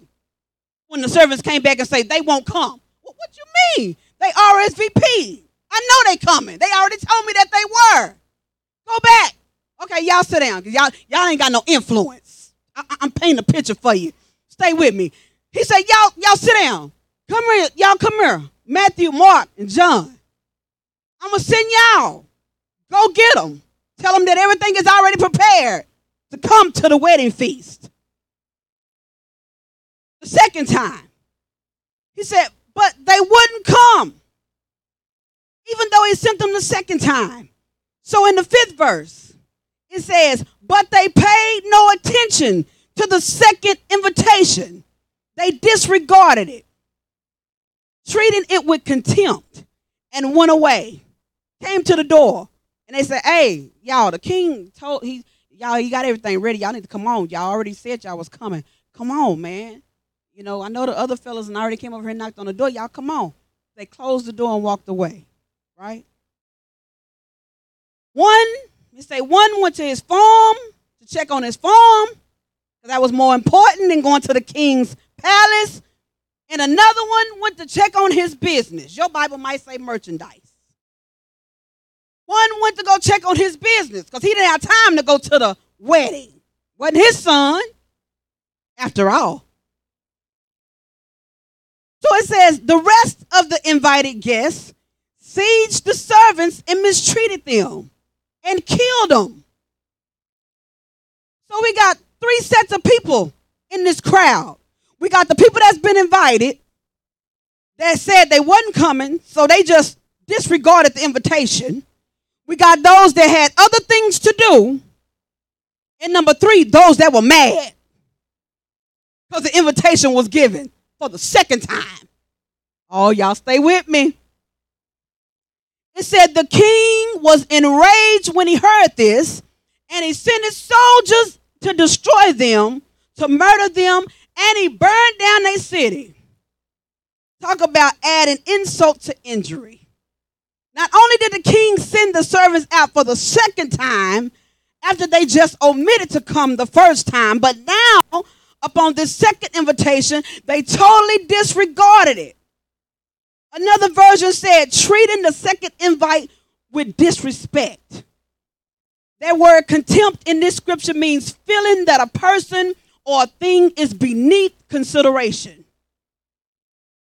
when the servants came back and say they won't come. Well, what you mean? They RSVP. I know they coming. They already told me that they were. Go back. Okay, y'all sit down. Y'all, y'all ain't got no influence. I, I'm painting a picture for you. Stay with me. He said, y'all, y'all sit down. Come here. Y'all come here. Matthew, Mark, and John. I'm going to send y'all. Go get them. Tell them that everything is already prepared to come to the wedding feast. The second time, he said, but they wouldn't come, even though he sent them the second time. So in the fifth verse, it says, but they paid no attention to the second invitation. They disregarded it, treating it with contempt, and went away. Came to the door, and they said, Hey, y'all, the king told he y'all he got everything ready. Y'all need to come on. Y'all already said y'all was coming. Come on, man. You know, I know the other fellas and I already came over here and knocked on the door. Y'all come on. They closed the door and walked away. Right? One, they say one went to his farm to check on his farm. That was more important than going to the king's palace. And another one went to check on his business. Your Bible might say merchandise. One went to go check on his business because he didn't have time to go to the wedding. Wasn't his son, after all. So it says the rest of the invited guests sieged the servants and mistreated them and killed them. So we got three sets of people in this crowd. We got the people that's been invited that said they wasn't coming, so they just disregarded the invitation. We got those that had other things to do. And number three, those that were mad because the invitation was given for the second time. Oh, y'all stay with me. It said the king was enraged when he heard this, and he sent his soldiers to destroy them, to murder them, and he burned down their city. Talk about adding insult to injury. Not only did the king send the servants out for the second time after they just omitted to come the first time, but now, upon this second invitation, they totally disregarded it. Another version said, treating the second invite with disrespect. That word contempt in this scripture means feeling that a person or a thing is beneath consideration.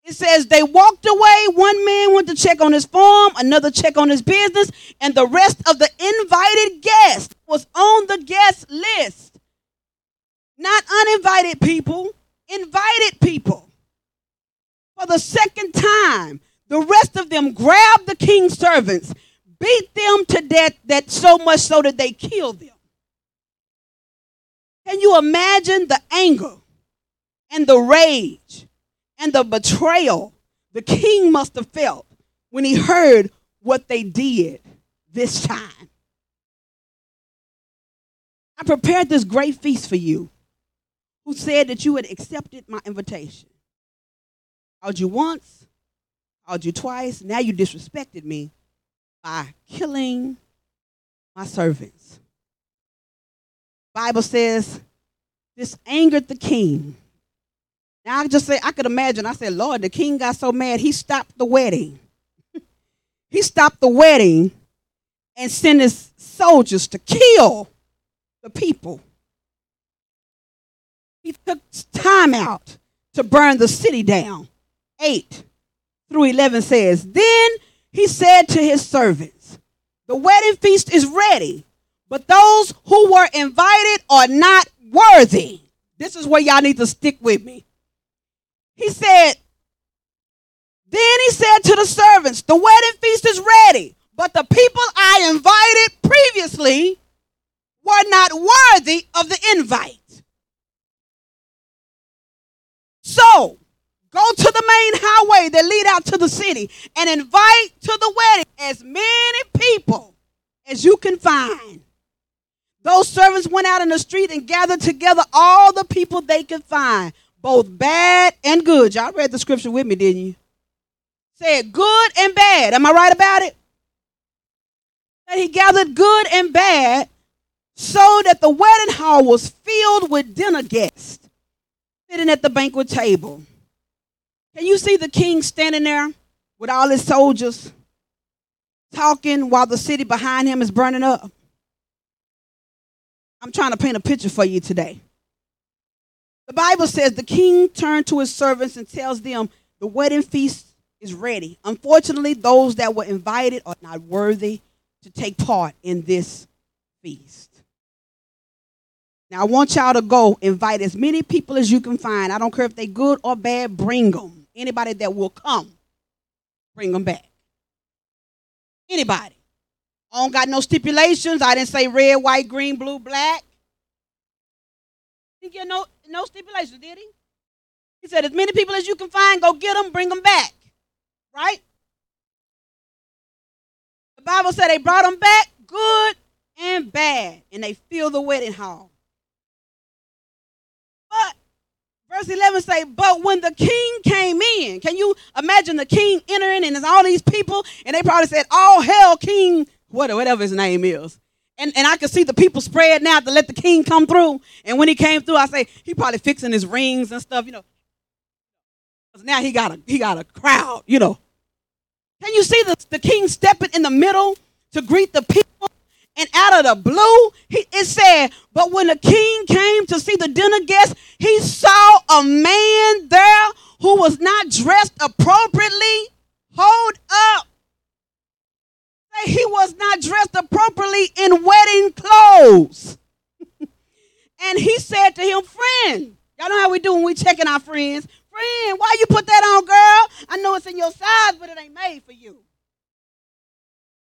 It says they walked away. One man went to check on his farm, another check on his business, and the rest of the invited guests was on the guest list. Not uninvited people, invited people. For the second time, the rest of them grabbed the king's servants, beat them to death, that so much so that they killed them. Can you imagine the anger and the rage and the betrayal the king must have felt when he heard what they did this time? I prepared this great feast for you who said that you had accepted my invitation. Called you once, called you twice, now you disrespected me by killing my servants. Bible says this angered the king. Now I just say I could imagine. I said, Lord, the king got so mad he stopped the wedding. he stopped the wedding and sent his soldiers to kill the people. He took time out to burn the city down. 8 through 11 says, Then he said to his servants, The wedding feast is ready, but those who were invited are not worthy. This is where y'all need to stick with me. He said, Then he said to the servants, The wedding feast is ready, but the people I invited previously were not worthy of the invite. So go to the main highway that lead out to the city and invite to the wedding as many people as you can find. Those servants went out in the street and gathered together all the people they could find, both bad and good. Y'all read the scripture with me, didn't you? Said good and bad. Am I right about it? That he gathered good and bad so that the wedding hall was filled with dinner guests sitting at the banquet table. Can you see the king standing there with all his soldiers talking while the city behind him is burning up? I'm trying to paint a picture for you today. The Bible says the king turned to his servants and tells them the wedding feast is ready. Unfortunately, those that were invited are not worthy to take part in this feast. Now, I want y'all to go invite as many people as you can find. I don't care if they're good or bad, bring them. Anybody that will come, bring them back. Anybody. I don't got no stipulations. I didn't say red, white, green, blue, black. Didn't get no, no stipulations, did he? He said, as many people as you can find, go get them, bring them back. Right? The Bible said they brought them back good and bad, and they filled the wedding hall. But verse 11 say, but when the king came in, can you imagine the king entering and there's all these people, and they probably said, all hell king, what- whatever his name is. And, and I could see the people spread now to let the king come through. And when he came through, I say, he probably fixing his rings and stuff, you know. 'Cause now he got a he got a crowd, you know. Can you see the, the king stepping in the middle to greet the people? And out of the blue, he, it said, but when the king came to see the dinner guests, he saw a man there who was not dressed appropriately. Hold up. He was not dressed appropriately in wedding clothes. and he said to him, friend, y'all know how we do when we checking our friends. Friend, why you put that on, girl? I know it's in your size, but it ain't made for you.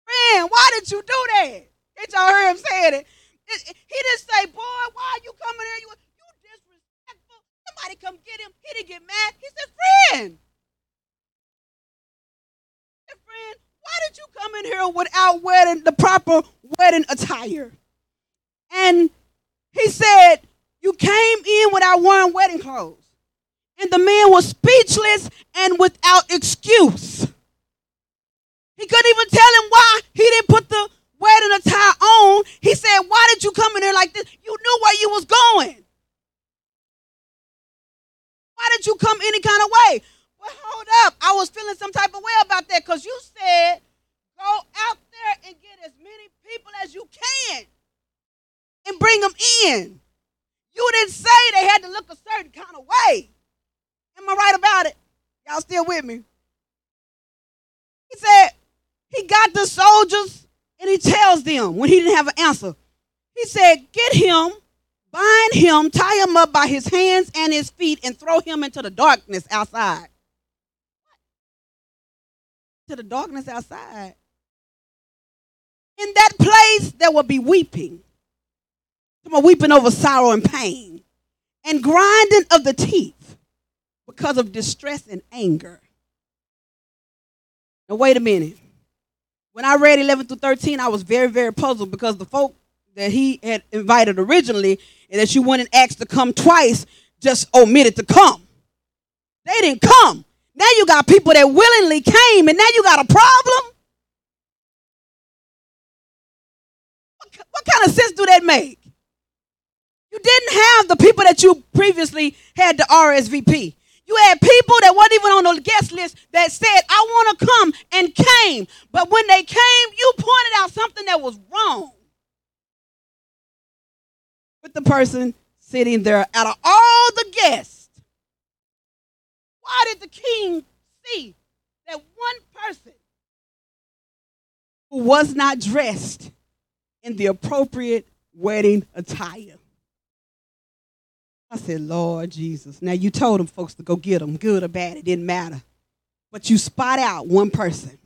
Friend, why did you do that? Did y'all hear him saying it- He didn't say, boy, why are you coming here? You, you disrespectful. Somebody come get him. He didn't get mad. He said, friend. Here without wearing the proper wedding attire? And he said, you came in without wearing wedding clothes. And the man was speechless and without excuse. He couldn't even tell him why he didn't put the wedding attire on. He said, Why did you come in here like this? You knew where you was going. Why did you come any kind of way? Well, hold up. I was feeling some type of way about that because you said, Go out there and get as many people as you can and bring them in. You didn't say they had to look a certain kind of way. Am I right about it? Y'all still with me? He said, he got the soldiers and he tells them when he didn't have an answer. He said, Get him, bind him, tie him up by his hands and his feet, and throw him into the darkness outside. To the darkness outside. In that place, there will be weeping. Come on, weeping over sorrow and pain, and grinding of the teeth because of distress and anger. Now, wait a minute. When I read 11 through 13, I was very, very puzzled because the folk that he had invited originally and that you went and asked to come twice just omitted to come. They didn't come. Now you got people that willingly came, and now you got a problem? What, kind of sense do that make? You didn't have the people that you previously had the RSVP. You had people that weren't even on the guest list that said, I want to come and came. But when they came, you pointed out something that was wrong with the person sitting there out of all the guests. Why did the king see that one person who was not dressed in the appropriate wedding attire? I said, Lord Jesus. Now you told them folks to go get them, good or bad, it didn't matter. But you spot out one person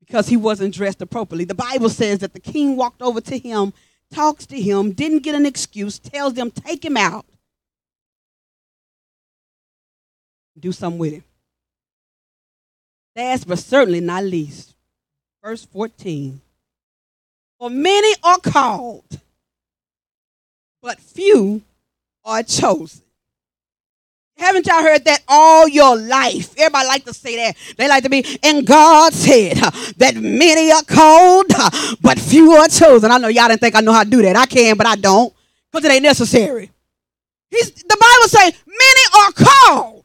because he wasn't dressed appropriately. The Bible says that the king walked over to him, talks to him, didn't get an excuse, tells them, take him out. Do something with him. Last but certainly not least, verse 14. For many are called, but few are chosen. Haven't y'all heard that all your life? Everybody like to say that. They like to be, and God said uh, that many are called, uh, but few are chosen. I know y'all didn't think I know how to do that. I can, but I don't, because it ain't necessary. He's, the Bible says many are called,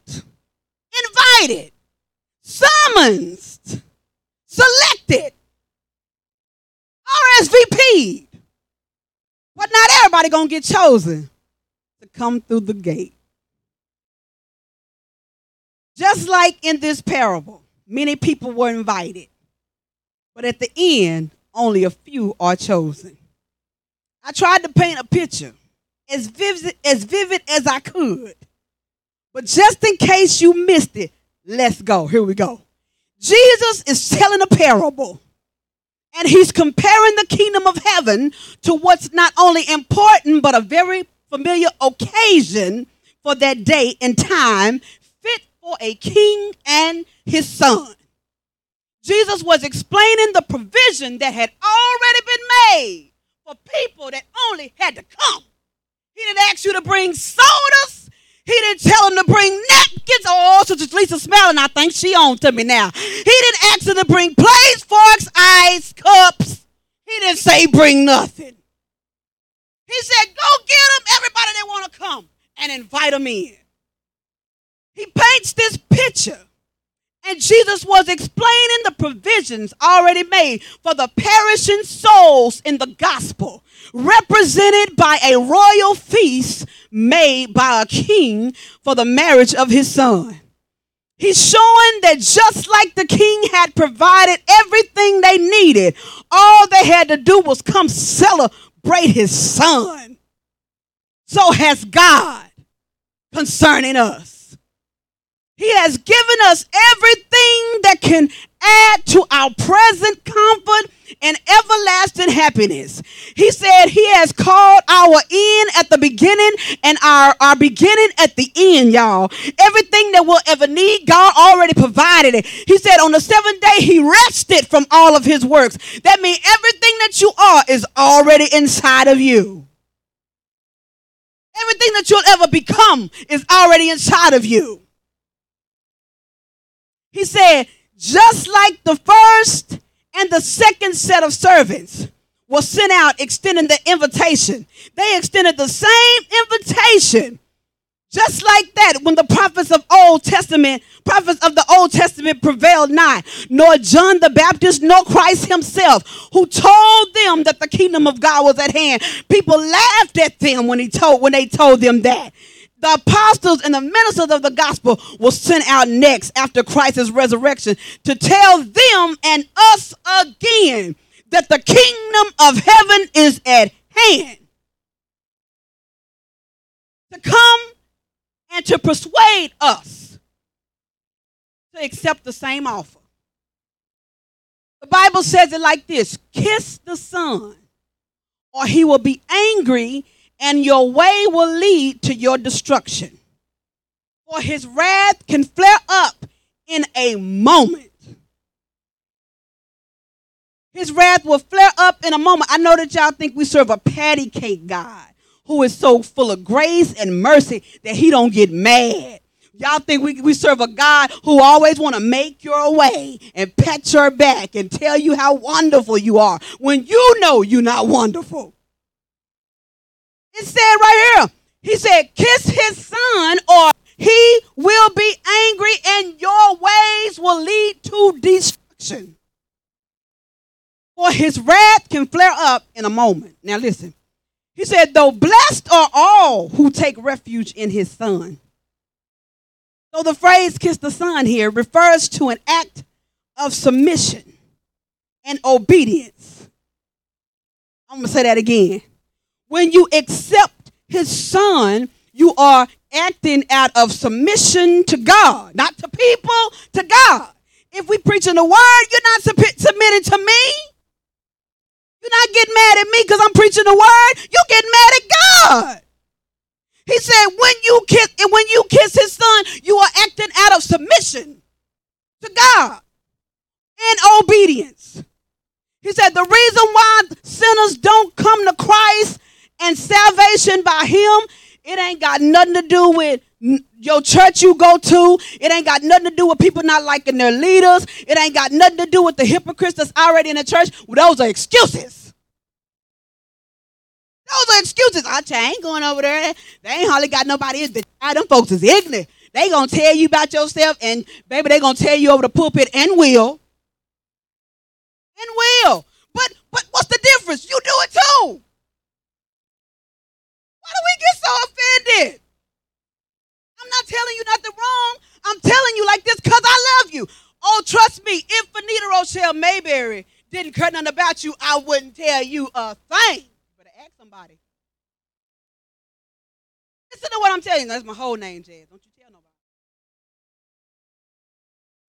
invited, summoned, selected, RSVP'd. But not everybody gonna get chosen to come through the gate. Just like in this parable, many people were invited, but at the end, only a few are chosen. I tried to paint a picture as vivid as, vivid as I could, but just in case you missed it, let's go. Here we go. Jesus is telling a parable, and he's comparing the kingdom of heaven to what's not only important, but a very familiar occasion for that day and time fit for a king and his son. Jesus was explaining the provision that had already been made for people that only had to come. He didn't ask you to bring sodas. He didn't tell him to bring napkins. Oh, Sister Lisa smelling. I think she on to me now. He didn't ask him to bring plates, forks, ice, cups. He didn't say bring nothing. He said, go get them, everybody that want to come, and invite them in. He paints this picture. And Jesus was explaining the provisions already made for the perishing souls in the gospel, represented by a royal feast made by a king for the marriage of his son. He's showing that just like the king had provided everything they needed, all they had to do was come celebrate his son. So has God concerning us. He has given us everything that can add to our present comfort and everlasting happiness. He said he has called our end at the beginning and our, our beginning at the end, y'all. Everything that we'll ever need, God already provided it. He said on the seventh day, he rested from all of his works. That means everything that you are is already inside of you. Everything that you'll ever become is already inside of you. He said, just like the first and the second set of servants was sent out extending the invitation, they extended the same invitation. Just like that, when the prophets of Old Testament, prophets of the Old Testament prevailed not, nor John the Baptist, nor Christ himself, who told them that the kingdom of God was at hand. People laughed at them when he told when they told them that the apostles and the ministers of the gospel were sent out next after Christ's resurrection to tell them and us again that the kingdom of heaven is at hand. To come and to persuade us to accept the same offer. The Bible says it like this kiss the Son, or he will be angry and your way will lead to your destruction. For his wrath can flare up in a moment. His wrath will flare up in a moment. I know that y'all think we serve a patty cake God who is so full of grace and mercy that he don't get mad. Y'all think we, we serve a God who always want to make your way and pat your back and tell you how wonderful you are when you know you're not wonderful. It said right here, he said, kiss his son, or he will be angry and your ways will lead to destruction. For his wrath can flare up in a moment. Now listen. He said, though blessed are all who take refuge in his son. So the phrase kiss the son here refers to an act of submission and obedience. I'm going to say that again. When you accept his son, you are acting out of submission to God, not to people, to God. If we preaching the word, you're not submi- submitting to me. You're not getting mad at me because I'm preaching the word. You're getting mad at God. He said, when you kiss and when you kiss his son, you are acting out of submission to God and obedience. He said, the reason why sinners don't come to Christ and salvation by him, it ain't got nothing to do with your church you go to. It ain't got nothing to do with people not liking their leaders. It ain't got nothing to do with the hypocrites that's already in the church. Well, those are excuses. Those are excuses. Ah, I tell ain't going over there. They ain't hardly got nobody. But them folks is ignorant. They gonna tell you about yourself, and baby, they gonna tell you over the pulpit and will. And will. But but what's the difference? You do it too. Do we get so offended? I'm not telling you nothing wrong. I'm telling you like this because I love you. Oh, trust me, if Anita Rochelle Mayberry didn't care nothing about you, I wouldn't tell you a thing. Better ask somebody. Listen to what I'm telling you. That's my whole name, Jazz. Don't you tell nobody.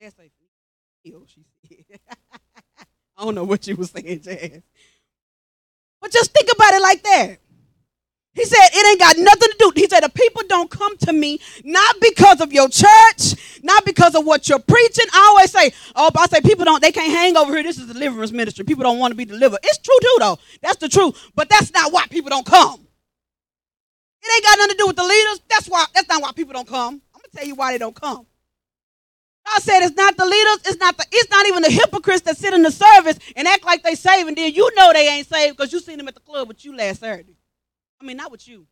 That's like, ew, she said. I don't know what you was saying, Jazz. But just think about it like that. He said it ain't got nothing to do. He said the people don't come to me not because of your church, not because of what you're preaching. I always say, oh, I say people don't, they can't hang over here. This is deliverance ministry. People don't want to be delivered. It's true too, though. That's the truth. But that's not why people don't come. It ain't got nothing to do with the leaders. That's why. That's not why people don't come. I'm gonna tell you why they don't come. God said it's not the leaders, it's not the, it's not even the hypocrites that sit in the service and act like they saved, and then you know they ain't saved because you seen them at the club with you last Saturday. I mean, not with you.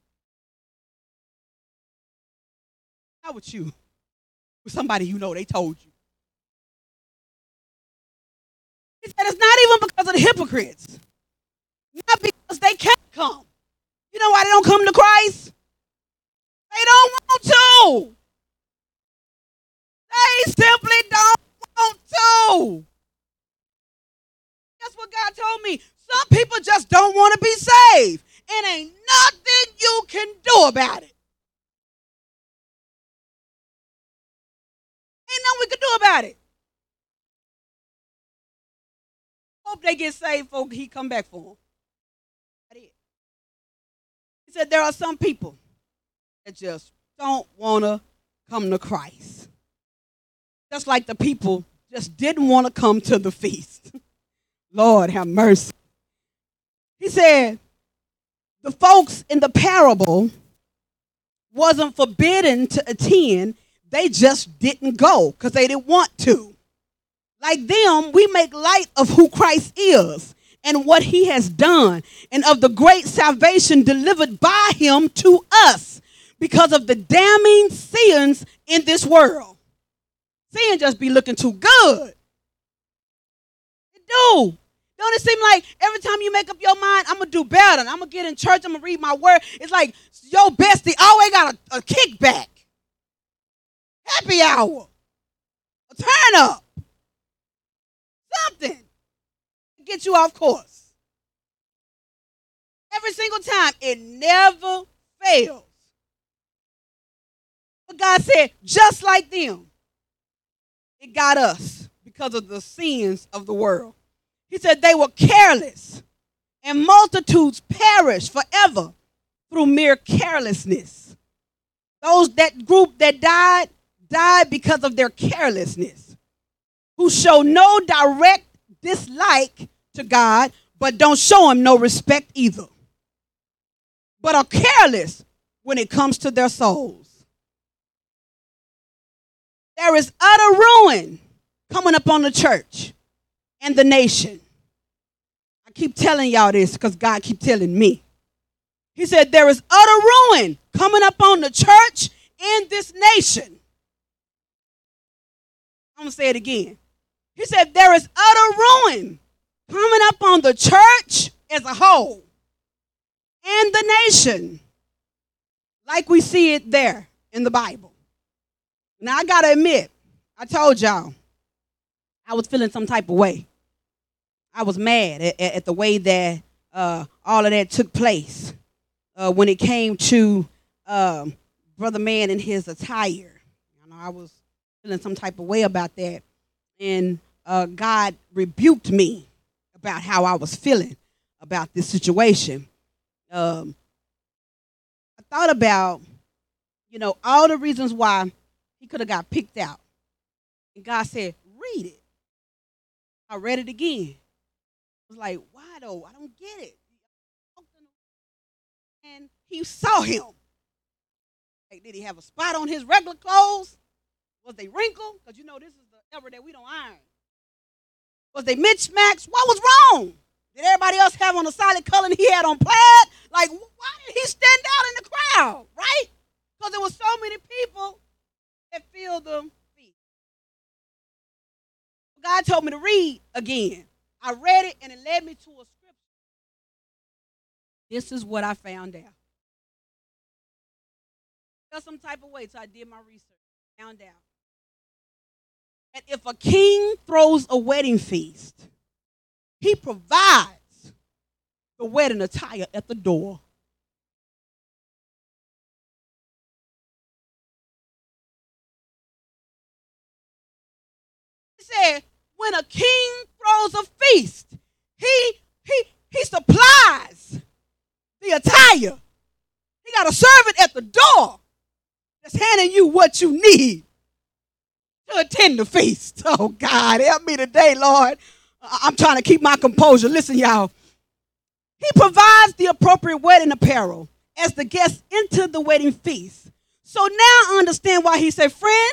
Not with you. With somebody you know they told you. He said it's not even because of the hypocrites. Not because they can't come. You know why they don't come to Christ? They don't want to. They simply don't want to. That's what God told me. Some people just don't want to be saved. And ain't nothing you can do about it. Ain't nothing we can do about it. Hope they get saved before he come back for them. He said there are some people that just don't want to come to Christ. Just like the people just didn't want to come to the feast. Lord have mercy. He said, the folks in the parable wasn't forbidden to attend, they just didn't go because they didn't want to. Like them, we make light of who Christ is and what he has done and of the great salvation delivered by him to us because of the damning sins in this world. Sin just be looking too good. It do. Don't it seem like every time you make up your mind, I'm gonna do better, I'm gonna get in church, I'm gonna read my word. It's like your bestie always got a, a kickback, happy hour, a turn up, something to get you off course. Every single time, it never fails. But God said, just like them, it got us because of the sins of the world. He said they were careless, and multitudes perish forever through mere carelessness. Those that group that died died because of their carelessness, who show no direct dislike to God, but don't show him no respect either, but are careless when it comes to their souls. There is utter ruin coming upon the church and the nation. I keep telling y'all this because God keep telling me. He said there is utter ruin coming up on the church in this nation. I'm going to say it again. He said there is utter ruin coming up on the church as a whole and the nation, like we see it there in the Bible. Now, I got to admit, I told y'all, I was feeling some type of way. I was mad at, at, the way that uh, all of that took place uh, when it came to um, Brother Man and his attire. You know, I was feeling some type of way about that. And uh, God rebuked me about how I was feeling about this situation. Um, I thought about you know, all the reasons why he could have got picked out. And God said, read it. I read it again. Was like, why though? I don't get it. And he saw him. Like, did he have a spot on his regular clothes? Was they wrinkled? Because you know this is the era that we don't iron. Was they mismatched? What was wrong? Did everybody else have on a solid color and he had on plaid? Like, why did he stand out in the crowd? Right? Because there was so many people that filled them feet. God told me to read again. I read it and it led me to a scripture. This is what I found out. Felt some type of way, so I did my research. Found out. And if a king throws a wedding feast, he provides the wedding attire at the door. Said, when a king throws a feast, he he he supplies the attire. He got a servant at the door that's handing you what you need to attend the feast. Oh God, help me today, Lord. I'm trying to keep my composure. Listen, y'all. He provides the appropriate wedding apparel as the guests enter the wedding feast. So now I understand why he said, friend.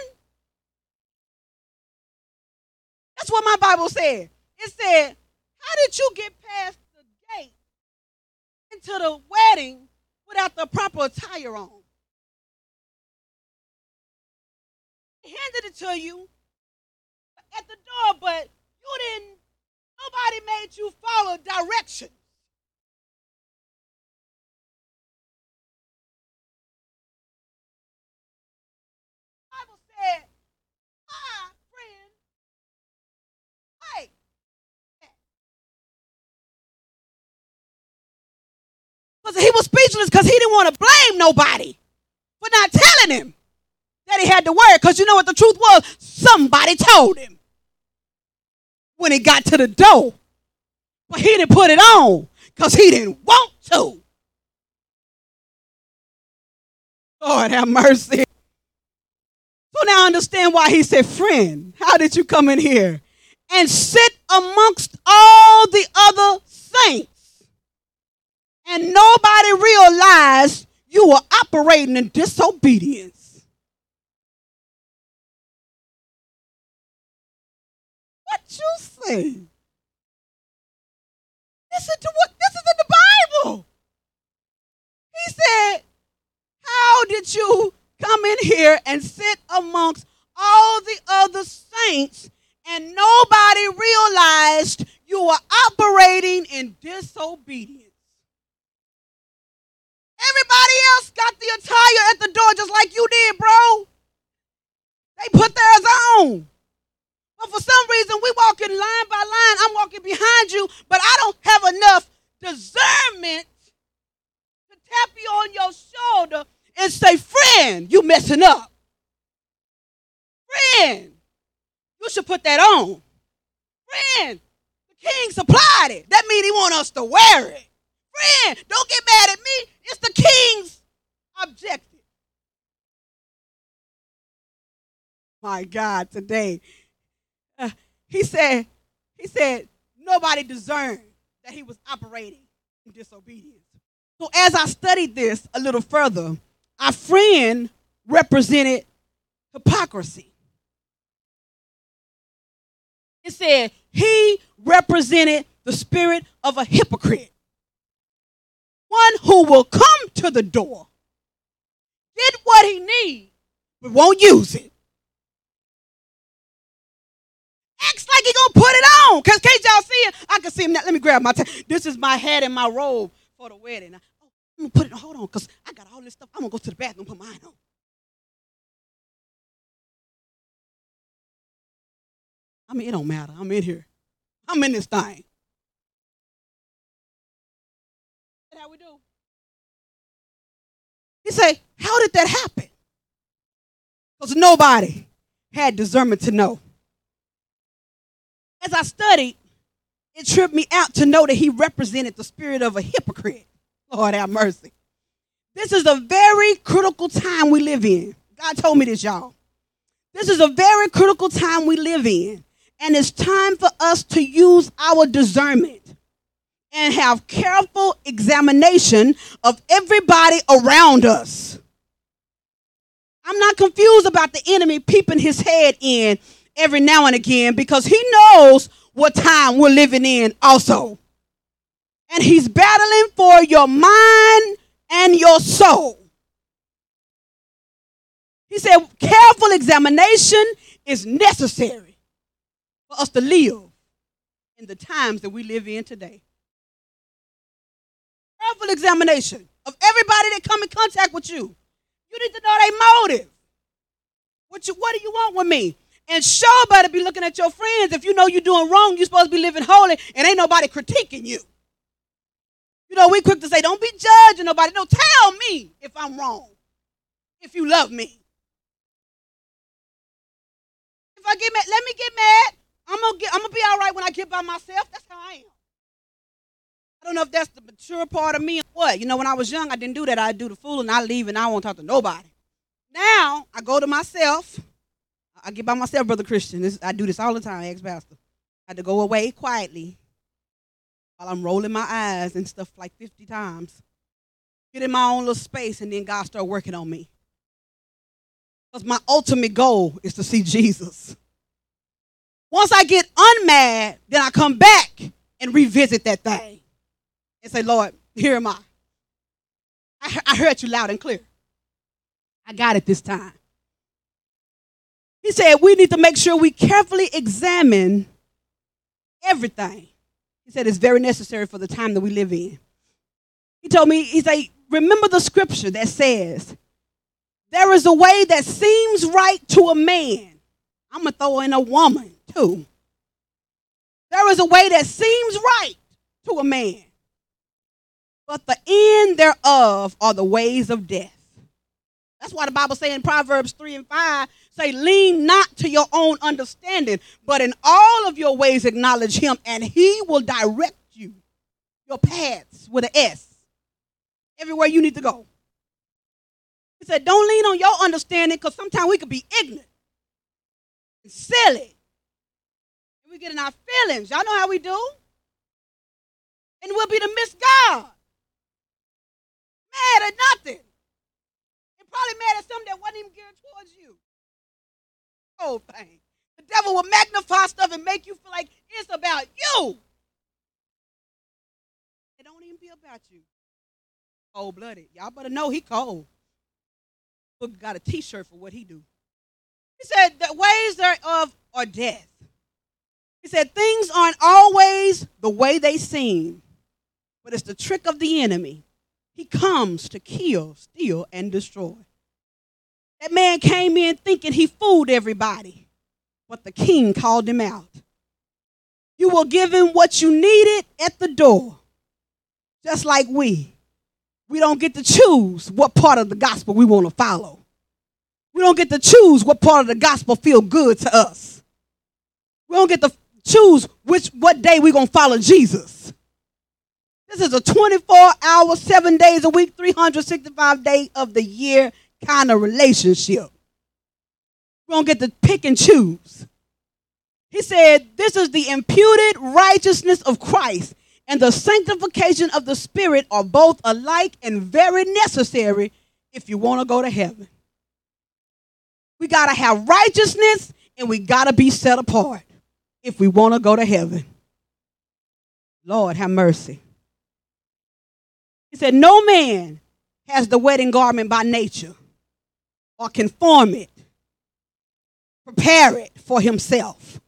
That's what my Bible said. It said, How did you get past the gate into the wedding without the proper attire on? He handed it to you at the door, but you didn't, nobody made you follow directions. Bible said, "Ah, friend, hey." Because he was speechless because he didn't want to blame nobody for not telling him that he had to wear. Because you know what the truth was? Somebody told him when he got to the door. But he didn't put it on because he didn't want to. Lord have mercy. So now I understand why he said, Friend, how did you come in here and sit amongst all the other saints? And nobody realized you were operating in disobedience. What you say? Listen to what this is in the Bible. He said, How did you come in here and sit amongst all the other saints and nobody realized you were operating in disobedience? Everybody else got the attire at the door just like you did, bro. They put theirs on. But for some reason, we walking line by line. I'm walking behind you, but I don't have enough discernment to tap you on your shoulder and say, friend, you messing up. Friend, you should put that on. Friend, the king supplied it. That means he want us to wear it. Friend, don't get mad at me. It's the king's objective. My God, today. Uh, he said, he said, nobody discerned that he was operating in disobedience. So as I studied this a little further, our friend represented hypocrisy. It said he represented the spirit of a hypocrite. One who will come to the door, get what he needs, but won't use it. Acts like he gonna put it on. Cause can't y'all see it? I can see him now. Let me grab my. T- this is my hat and my robe for the wedding. Oh, I'm gonna put it. on. Hold on, cause I got all this stuff. I'm gonna go to the bathroom and put mine on. I mean, it don't matter. I'm in here. I'm in this thing. How we do. He say, how did that happen? Because nobody had discernment to know. As I studied, it tripped me out to know that he represented the spirit of a hypocrite. Lord have mercy. This is a very critical time we live in. God told me this, y'all. This is a very critical time we live in. And it's time for us to use our discernment and have careful examination of everybody around us. I'm not confused about the enemy peeping his head in every now and again because he knows what time we're living in also. And he's battling for your mind and your soul. He said, careful examination is necessary for us to live in the times that we live in today. Careful examination of everybody that come in contact with you. You need to know their motive. What you what do you want with me? And sure better be looking at your friends. If you know you're doing wrong, you're supposed to be living holy, and ain't nobody critiquing you. You know, we quick to say, don't be judging nobody. No, tell me if I'm wrong. If you love me. If I get mad, let me get mad. I'm gonna get I'm gonna be all right when I get by myself. That's how I am. I don't know if that's the mature part of me or what. You know, when I was young, I didn't do that. I'd do the fool and I leave and I won't talk to nobody. Now I go to myself. I get by myself, brother Christian. This, I do this all the time, ex pastor. I had to go away quietly while I'm rolling my eyes and stuff like 50 times. Get in my own little space, and then God start working on me. Because my ultimate goal is to see Jesus. Once I get unmad, then I come back and revisit that thing and say, Lord, here am I. I, I heard you loud and clear. I got it this time. He said we need to make sure we carefully examine everything. He said it's very necessary for the time that we live in. He told me, he said, remember the scripture that says, there is a way that seems right to a man. I'm going to throw in a woman too. There is a way that seems right to a man, but the end thereof are the ways of death. That's why the Bible says in Proverbs 3 and 5 say, Lean not to your own understanding, but in all of your ways acknowledge him, and he will direct you, your paths with an S, everywhere you need to go. He said, Don't lean on your understanding because sometimes we could be ignorant and silly. And we get in our feelings. Y'all know how we do. And we'll be to miss God. Mad at nothing. And probably mad at something that wasn't even geared towards you. Oh, Whole thing. The devil will magnify stuff and make you feel like it's about you. It don't even be about you. Cold blooded. Y'all better know he cold. Book got a t-shirt for what he do. He said the ways thereof are death. He said things aren't always the way they seem, but it's the trick of the enemy. He comes to kill, steal, and destroy. That man came in thinking he fooled everybody, but the king called him out. You will give him what you needed at the door, just like we. We don't get to choose what part of the gospel we want to follow. We don't get to choose what part of the gospel feel good to us. We don't get to choose which what day we're gonna follow Jesus. This is a 24 hour, seven days a week, 365 day of the year kind of relationship. We don't get to pick and choose. He said, This is the imputed righteousness of Christ and the sanctification of the Spirit are both alike and very necessary if you want to go to heaven. We got to have righteousness and we got to be set apart if we want to go to heaven. Lord, have mercy. He said, No man has the wedding garment by nature or can form it, prepare it for himself.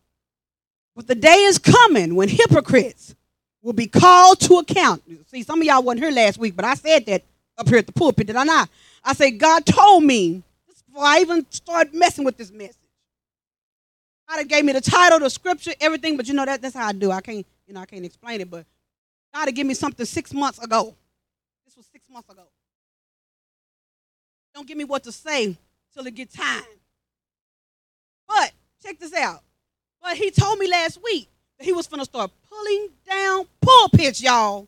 But the day is coming when hypocrites will be called to account. See, some of y'all wasn't here last week, but I said that up here at the pulpit, did I not? I said, God told me, before I even started messing with this message. God gave me the title, the scripture, everything, but you know that that's how I do. I can't, you know, I can't explain it, but God given me something six months ago. Was six months ago. Don't give me what to say till it get time. But check this out. But he told me last week that he was gonna start pulling down pulpits, y'all.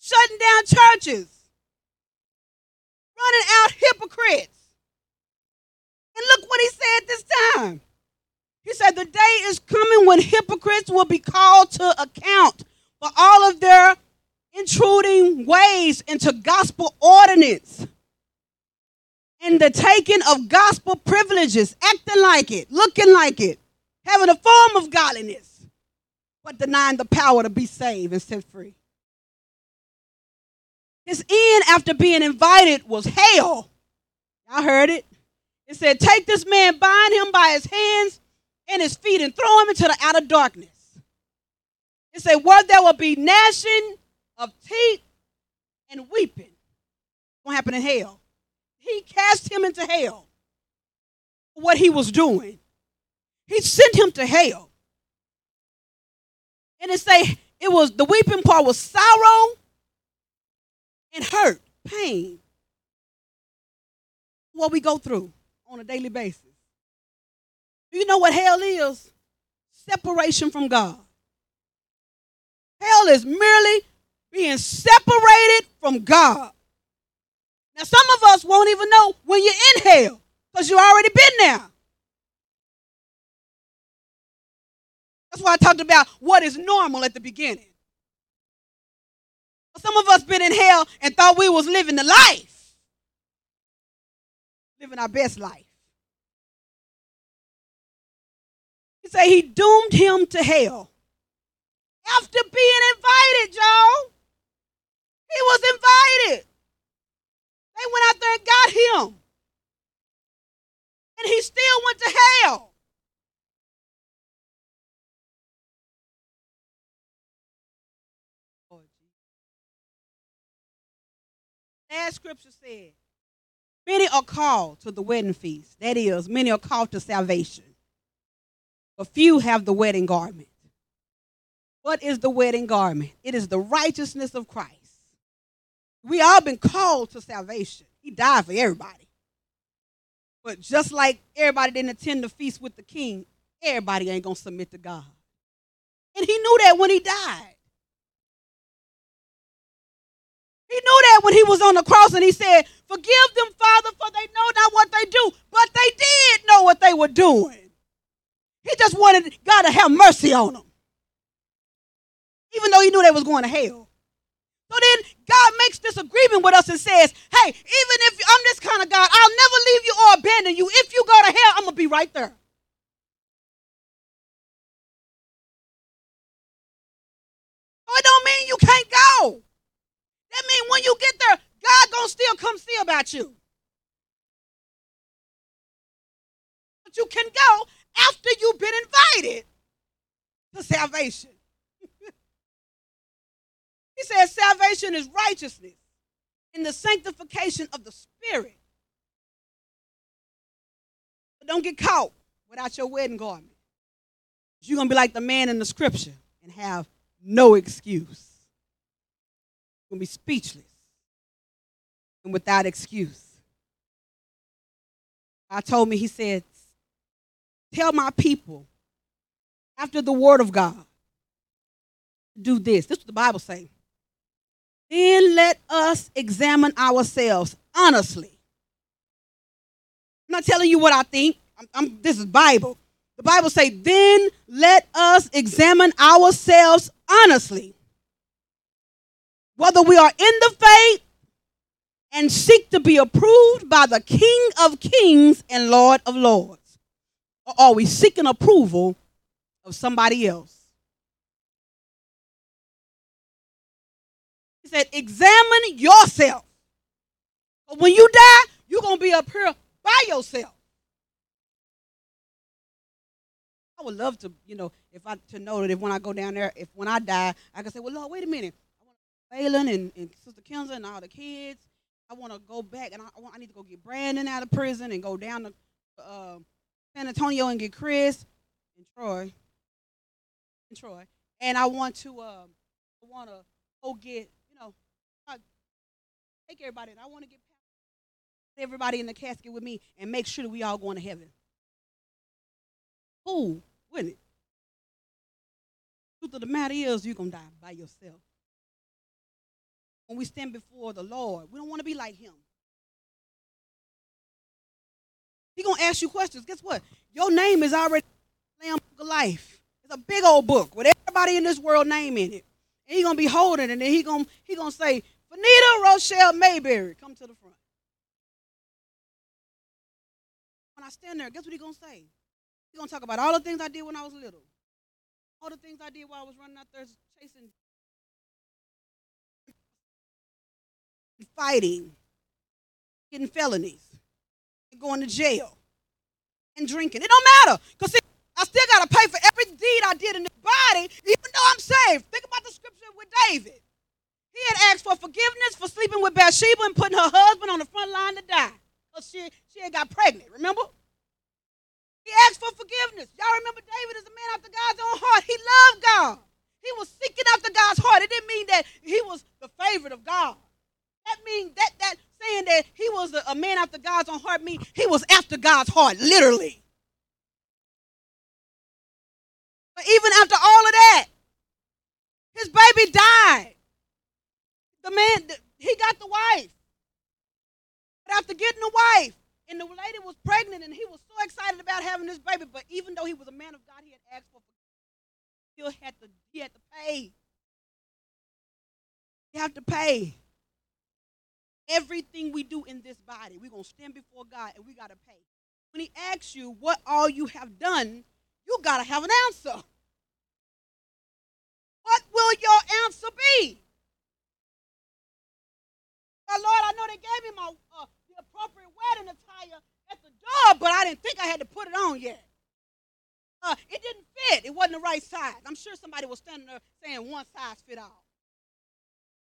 Shutting down churches. running out hypocrites. And look what he said this time. He said, The day is coming when hypocrites will be called to account for all of their intruding ways into gospel ordinance and the taking of gospel privileges, acting like it, looking like it, having a form of godliness, but denying the power to be saved and set free. His end after being invited was hell. Y'all heard it. It said, Take this man, bind him by his hands and his feet, and throw him into the outer darkness. It said, Where there will be gnashing of teeth and weeping. What happened in hell? He cast him into hell for what he was doing. He sent him to hell. And it say it was the weeping part was sorrow and hurt, pain. What we go through on a daily basis. Do you know what hell is? Separation from God. Hell is merely being separated from God. Now, some of us won't even know when you're in hell because you already been there. That's why I talked about what is normal at the beginning. Some of us been in hell and thought we was living the life, living our best life. He say he doomed him to hell after being invited, y'all. He was invited. They went out there and got him. And he still went to hell. Last scripture said, Many are called to the wedding feast. That is, many are called to salvation. But few have the wedding garment. What is the wedding garment? It is the righteousness of Christ. We all been called to salvation. He died for everybody. But just like everybody didn't attend the feast with the king, everybody ain't gonna submit to God. And he knew that when he died. He knew that when he was on the cross and he said, Forgive them, Father, for they know not what they do. But they did know what they were doing. He just wanted God to have mercy on them. Even though he knew they was going to hell. So then God makes this agreement with us and says, Hey, even if I'm this kind of God, I'll never leave you or abandon you. If you go to hell, I'm going to be right there. Oh, it don't mean you can't go. That means when you get there, God gonna still come see about you. But you can go after you've been invited to salvation. He says salvation is righteousness in the sanctification of the spirit. But don't get caught without your wedding garment. You're gonna be like the man in the scripture and have no excuse going to be speechless and without excuse. I told me, He said, Tell my people after the word of God, do this. This is what the Bible say. Then let us examine ourselves honestly. I'm not telling you what I think. I'm, I'm- this is Bible. The Bible say, then let us examine ourselves honestly whether we are in the faith and seek to be approved by the King of Kings and Lord of Lords, or are we seeking approval of somebody else? He said, examine yourself. When you die, you're going to be up here by yourself. I would love to, you know, if I to know that if when I go down there, if when I die, I can say, well, Lord, wait a minute. I want to and, and Sister Kenza and all the kids. I want to go back and I, I, want, I need to go get Brandon out of prison and go down to uh, San Antonio and get Chris and Troy and Troy. And I want to um, I want to go get take everybody and I want to get everybody in the casket with me and make sure that we all going to heaven. Ooh, wouldn't it? Truth of the matter is, you're gonna die by yourself when we stand before the Lord. We don't want to be like him. He gonna ask you questions. Guess what? Your name is already Lamb of Life. It's a big old book with everybody in this world name in it. And he gonna be holding it, and then he gonna he gonna say, Fanita Rochelle Mayberry, come to the front. When I stand there, guess what he gonna say? He gonna talk about all the things I did when I was little, all the things I did while I was running out there chasing, fighting, getting felonies, and going to jail, and drinking. It don't matter, cause see, I still gotta pay for every deed I did in this body, even though I'm saved. Think about the scripture with David. He had asked for forgiveness for sleeping with Bathsheba and putting her husband on the front line to die. Because she, she had got pregnant, remember? He asked for forgiveness. Y'all remember David is a man after God's own heart. He loved God. He was seeking after God's heart. It didn't mean that he was the favorite of God. That means that that saying that he was a, a man after God's own heart mean he was after God's heart, literally. But even after all of that, his baby died. The man, he got the wife. But after getting the wife, and the lady was pregnant, and he was so excited about having this baby, but even though he was a man of God, he had asked for he still had to he had to pay. You have to pay. Everything we do in this body, we're gonna stand before God and we gotta pay. When he asks you what all you have done, you gotta have an answer. What will your answer be? Oh, Lord, I know they gave me my uh, the appropriate wedding attire at the door, but I didn't think I had to put it on yet. Uh, it didn't fit. It wasn't the right size. I'm sure somebody was standing there saying one size fit all.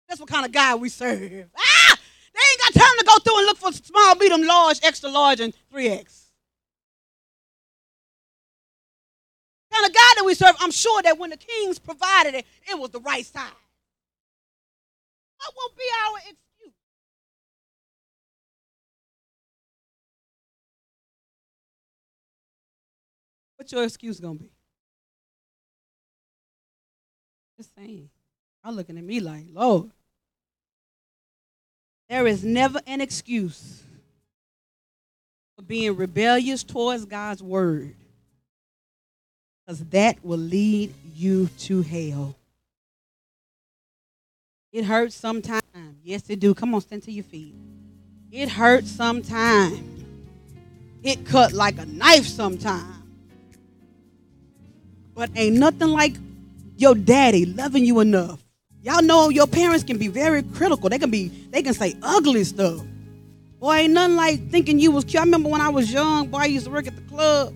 That's what kind of guy we serve. Ah! They ain't got time to go through and look for small, medium, large, extra large, and 3X. kind of God that we serve, I'm sure that when the kings provided it, it was the right size. What will be our What's your excuse gonna be? Just saying. I'm looking at me like, Lord. There is never an excuse for being rebellious towards God's word. Because that will lead you to hell. It hurts sometimes. Yes, it do. Come on, stand to your feet. It hurts sometimes. It cut like a knife sometimes. But ain't nothing like your daddy loving you enough. Y'all know your parents can be very critical. They can be, they can say ugly stuff. Boy, ain't nothing like thinking you was cute. I remember when I was young, boy, I used to work at the club.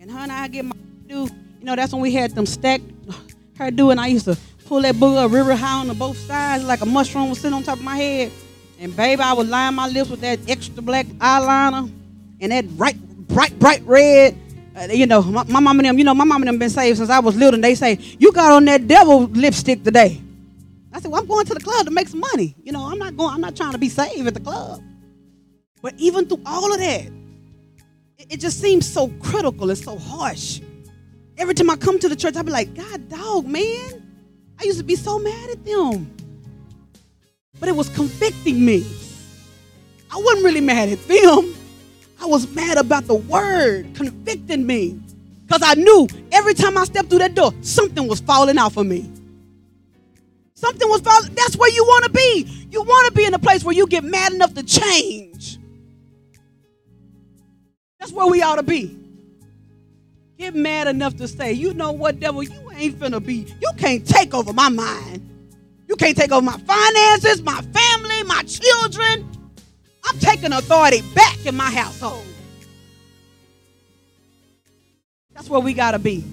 And and I get my do, you know, that's when we had them stacked her do, and I used to pull that booger river high on the both sides like a mushroom was sitting on top of my head. And baby, I would line my lips with that extra black eyeliner and that bright, bright, bright red. Uh, you know, my, my mom and them, you know, my mom and them been saved since I was little, and they say, You got on that devil lipstick today. I said, Well, I'm going to the club to make some money. You know, I'm not going, I'm not trying to be saved at the club. But even through all of that, it, it just seems so critical and so harsh. Every time I come to the church, I be like, God, dog, man. I used to be so mad at them. But it was convicting me. I wasn't really mad at them. I was mad about the word convicting me. Because I knew every time I stepped through that door, something was falling out for me. Something was falling. That's where you want to be. You want to be in a place where you get mad enough to change. That's where we ought to be. Get mad enough to say, you know what, devil, you ain't finna be, you can't take over my mind. You can't take over my finances, my family, my children. I'm taking authority back in my household. That's where we gotta be.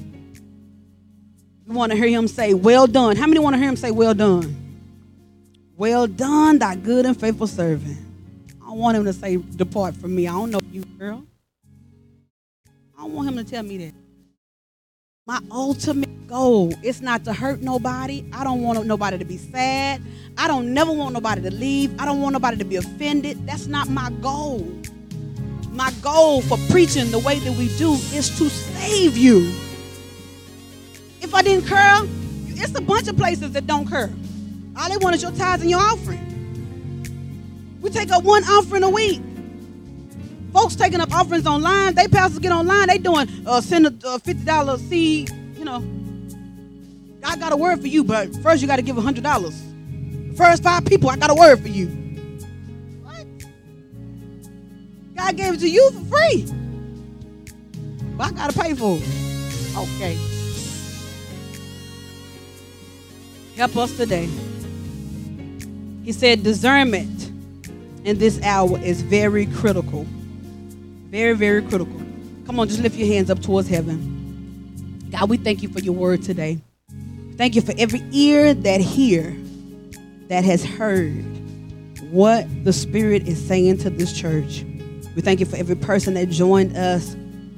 You want to hear him say, Well done. How many want to hear him say, Well done? Well done, thy good and faithful servant. I want him to say, Depart from me. I don't know you, girl. I don't want him to tell me that. My ultimate goal is not to hurt nobody. I don't want nobody to be sad. I don't never want nobody to leave. I don't want nobody to be offended. That's not my goal. My goal for preaching the way that we do is to save you. If I didn't curl, it's a bunch of places that don't curl. All they want is your tithes and your offering. We take up one offering a week. Folks taking up offerings online. They pastors get online. They doing uh, send a uh, fifty dollar seed. You know, I got a word for you, but first you got to give hundred dollars. First five people, I got a word for you. What? God gave it to you for free, but I gotta pay for it. Okay. Help us today. He said discernment in this hour is very critical. Very, very critical. Come on, just lift your hands up towards heaven. God, we thank you for your word today. Thank you for every ear that hear, that has heard what the Spirit is saying to this church. We thank you for every person that joined us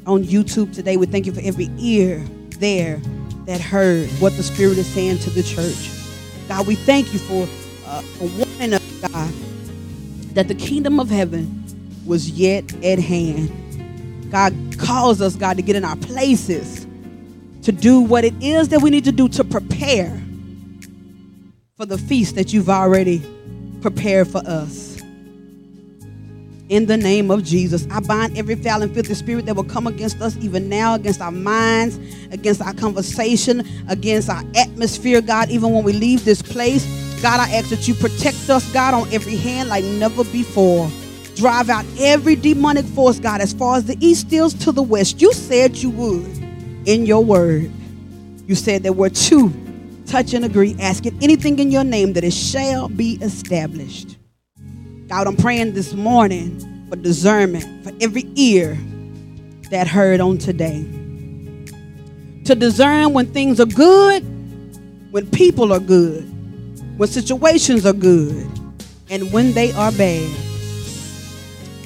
on YouTube today. We thank you for every ear there that heard what the Spirit is saying to the church. God, we thank you for, uh, for warning us, God, that the kingdom of heaven was yet at hand. God calls us, God, to get in our places to do what it is that we need to do to prepare for the feast that you've already prepared for us. In the name of Jesus, I bind every foul and filthy spirit that will come against us even now, against our minds, against our conversation, against our atmosphere, God, even when we leave this place. God, I ask that you protect us, God, on every hand like never before. Drive out every demonic force, God, as far as the east is to the west. You said you would in your word. You said there were two touch and agree, asking anything in your name that it shall be established. God, I'm praying this morning for discernment for every ear that heard on today. To discern when things are good, when people are good, when situations are good, and when they are bad.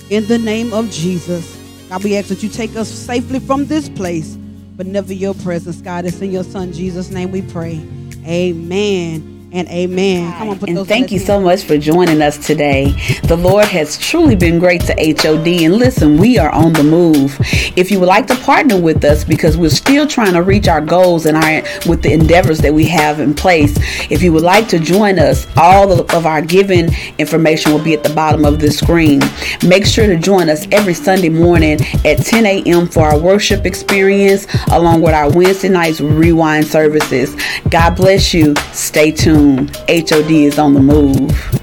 In the name of Jesus, God, we ask that you take us safely from this place, but never your presence, God. It's in your Son Jesus' name we pray. Amen and amen. Come on, And thank you so much for joining us today. The Lord has truly been great to HOD. And listen, we are on the move. If you would like to partner with us because we're still trying to reach our goals and our with the endeavors that we have in place, if you would like to join us, all of, of our giving information will be at the bottom of the screen. Make sure to join us every Sunday morning at 10 a.m. for our worship experience, along with our Wednesday nights rewind services. God bless you. Stay tuned. HOD is on the move.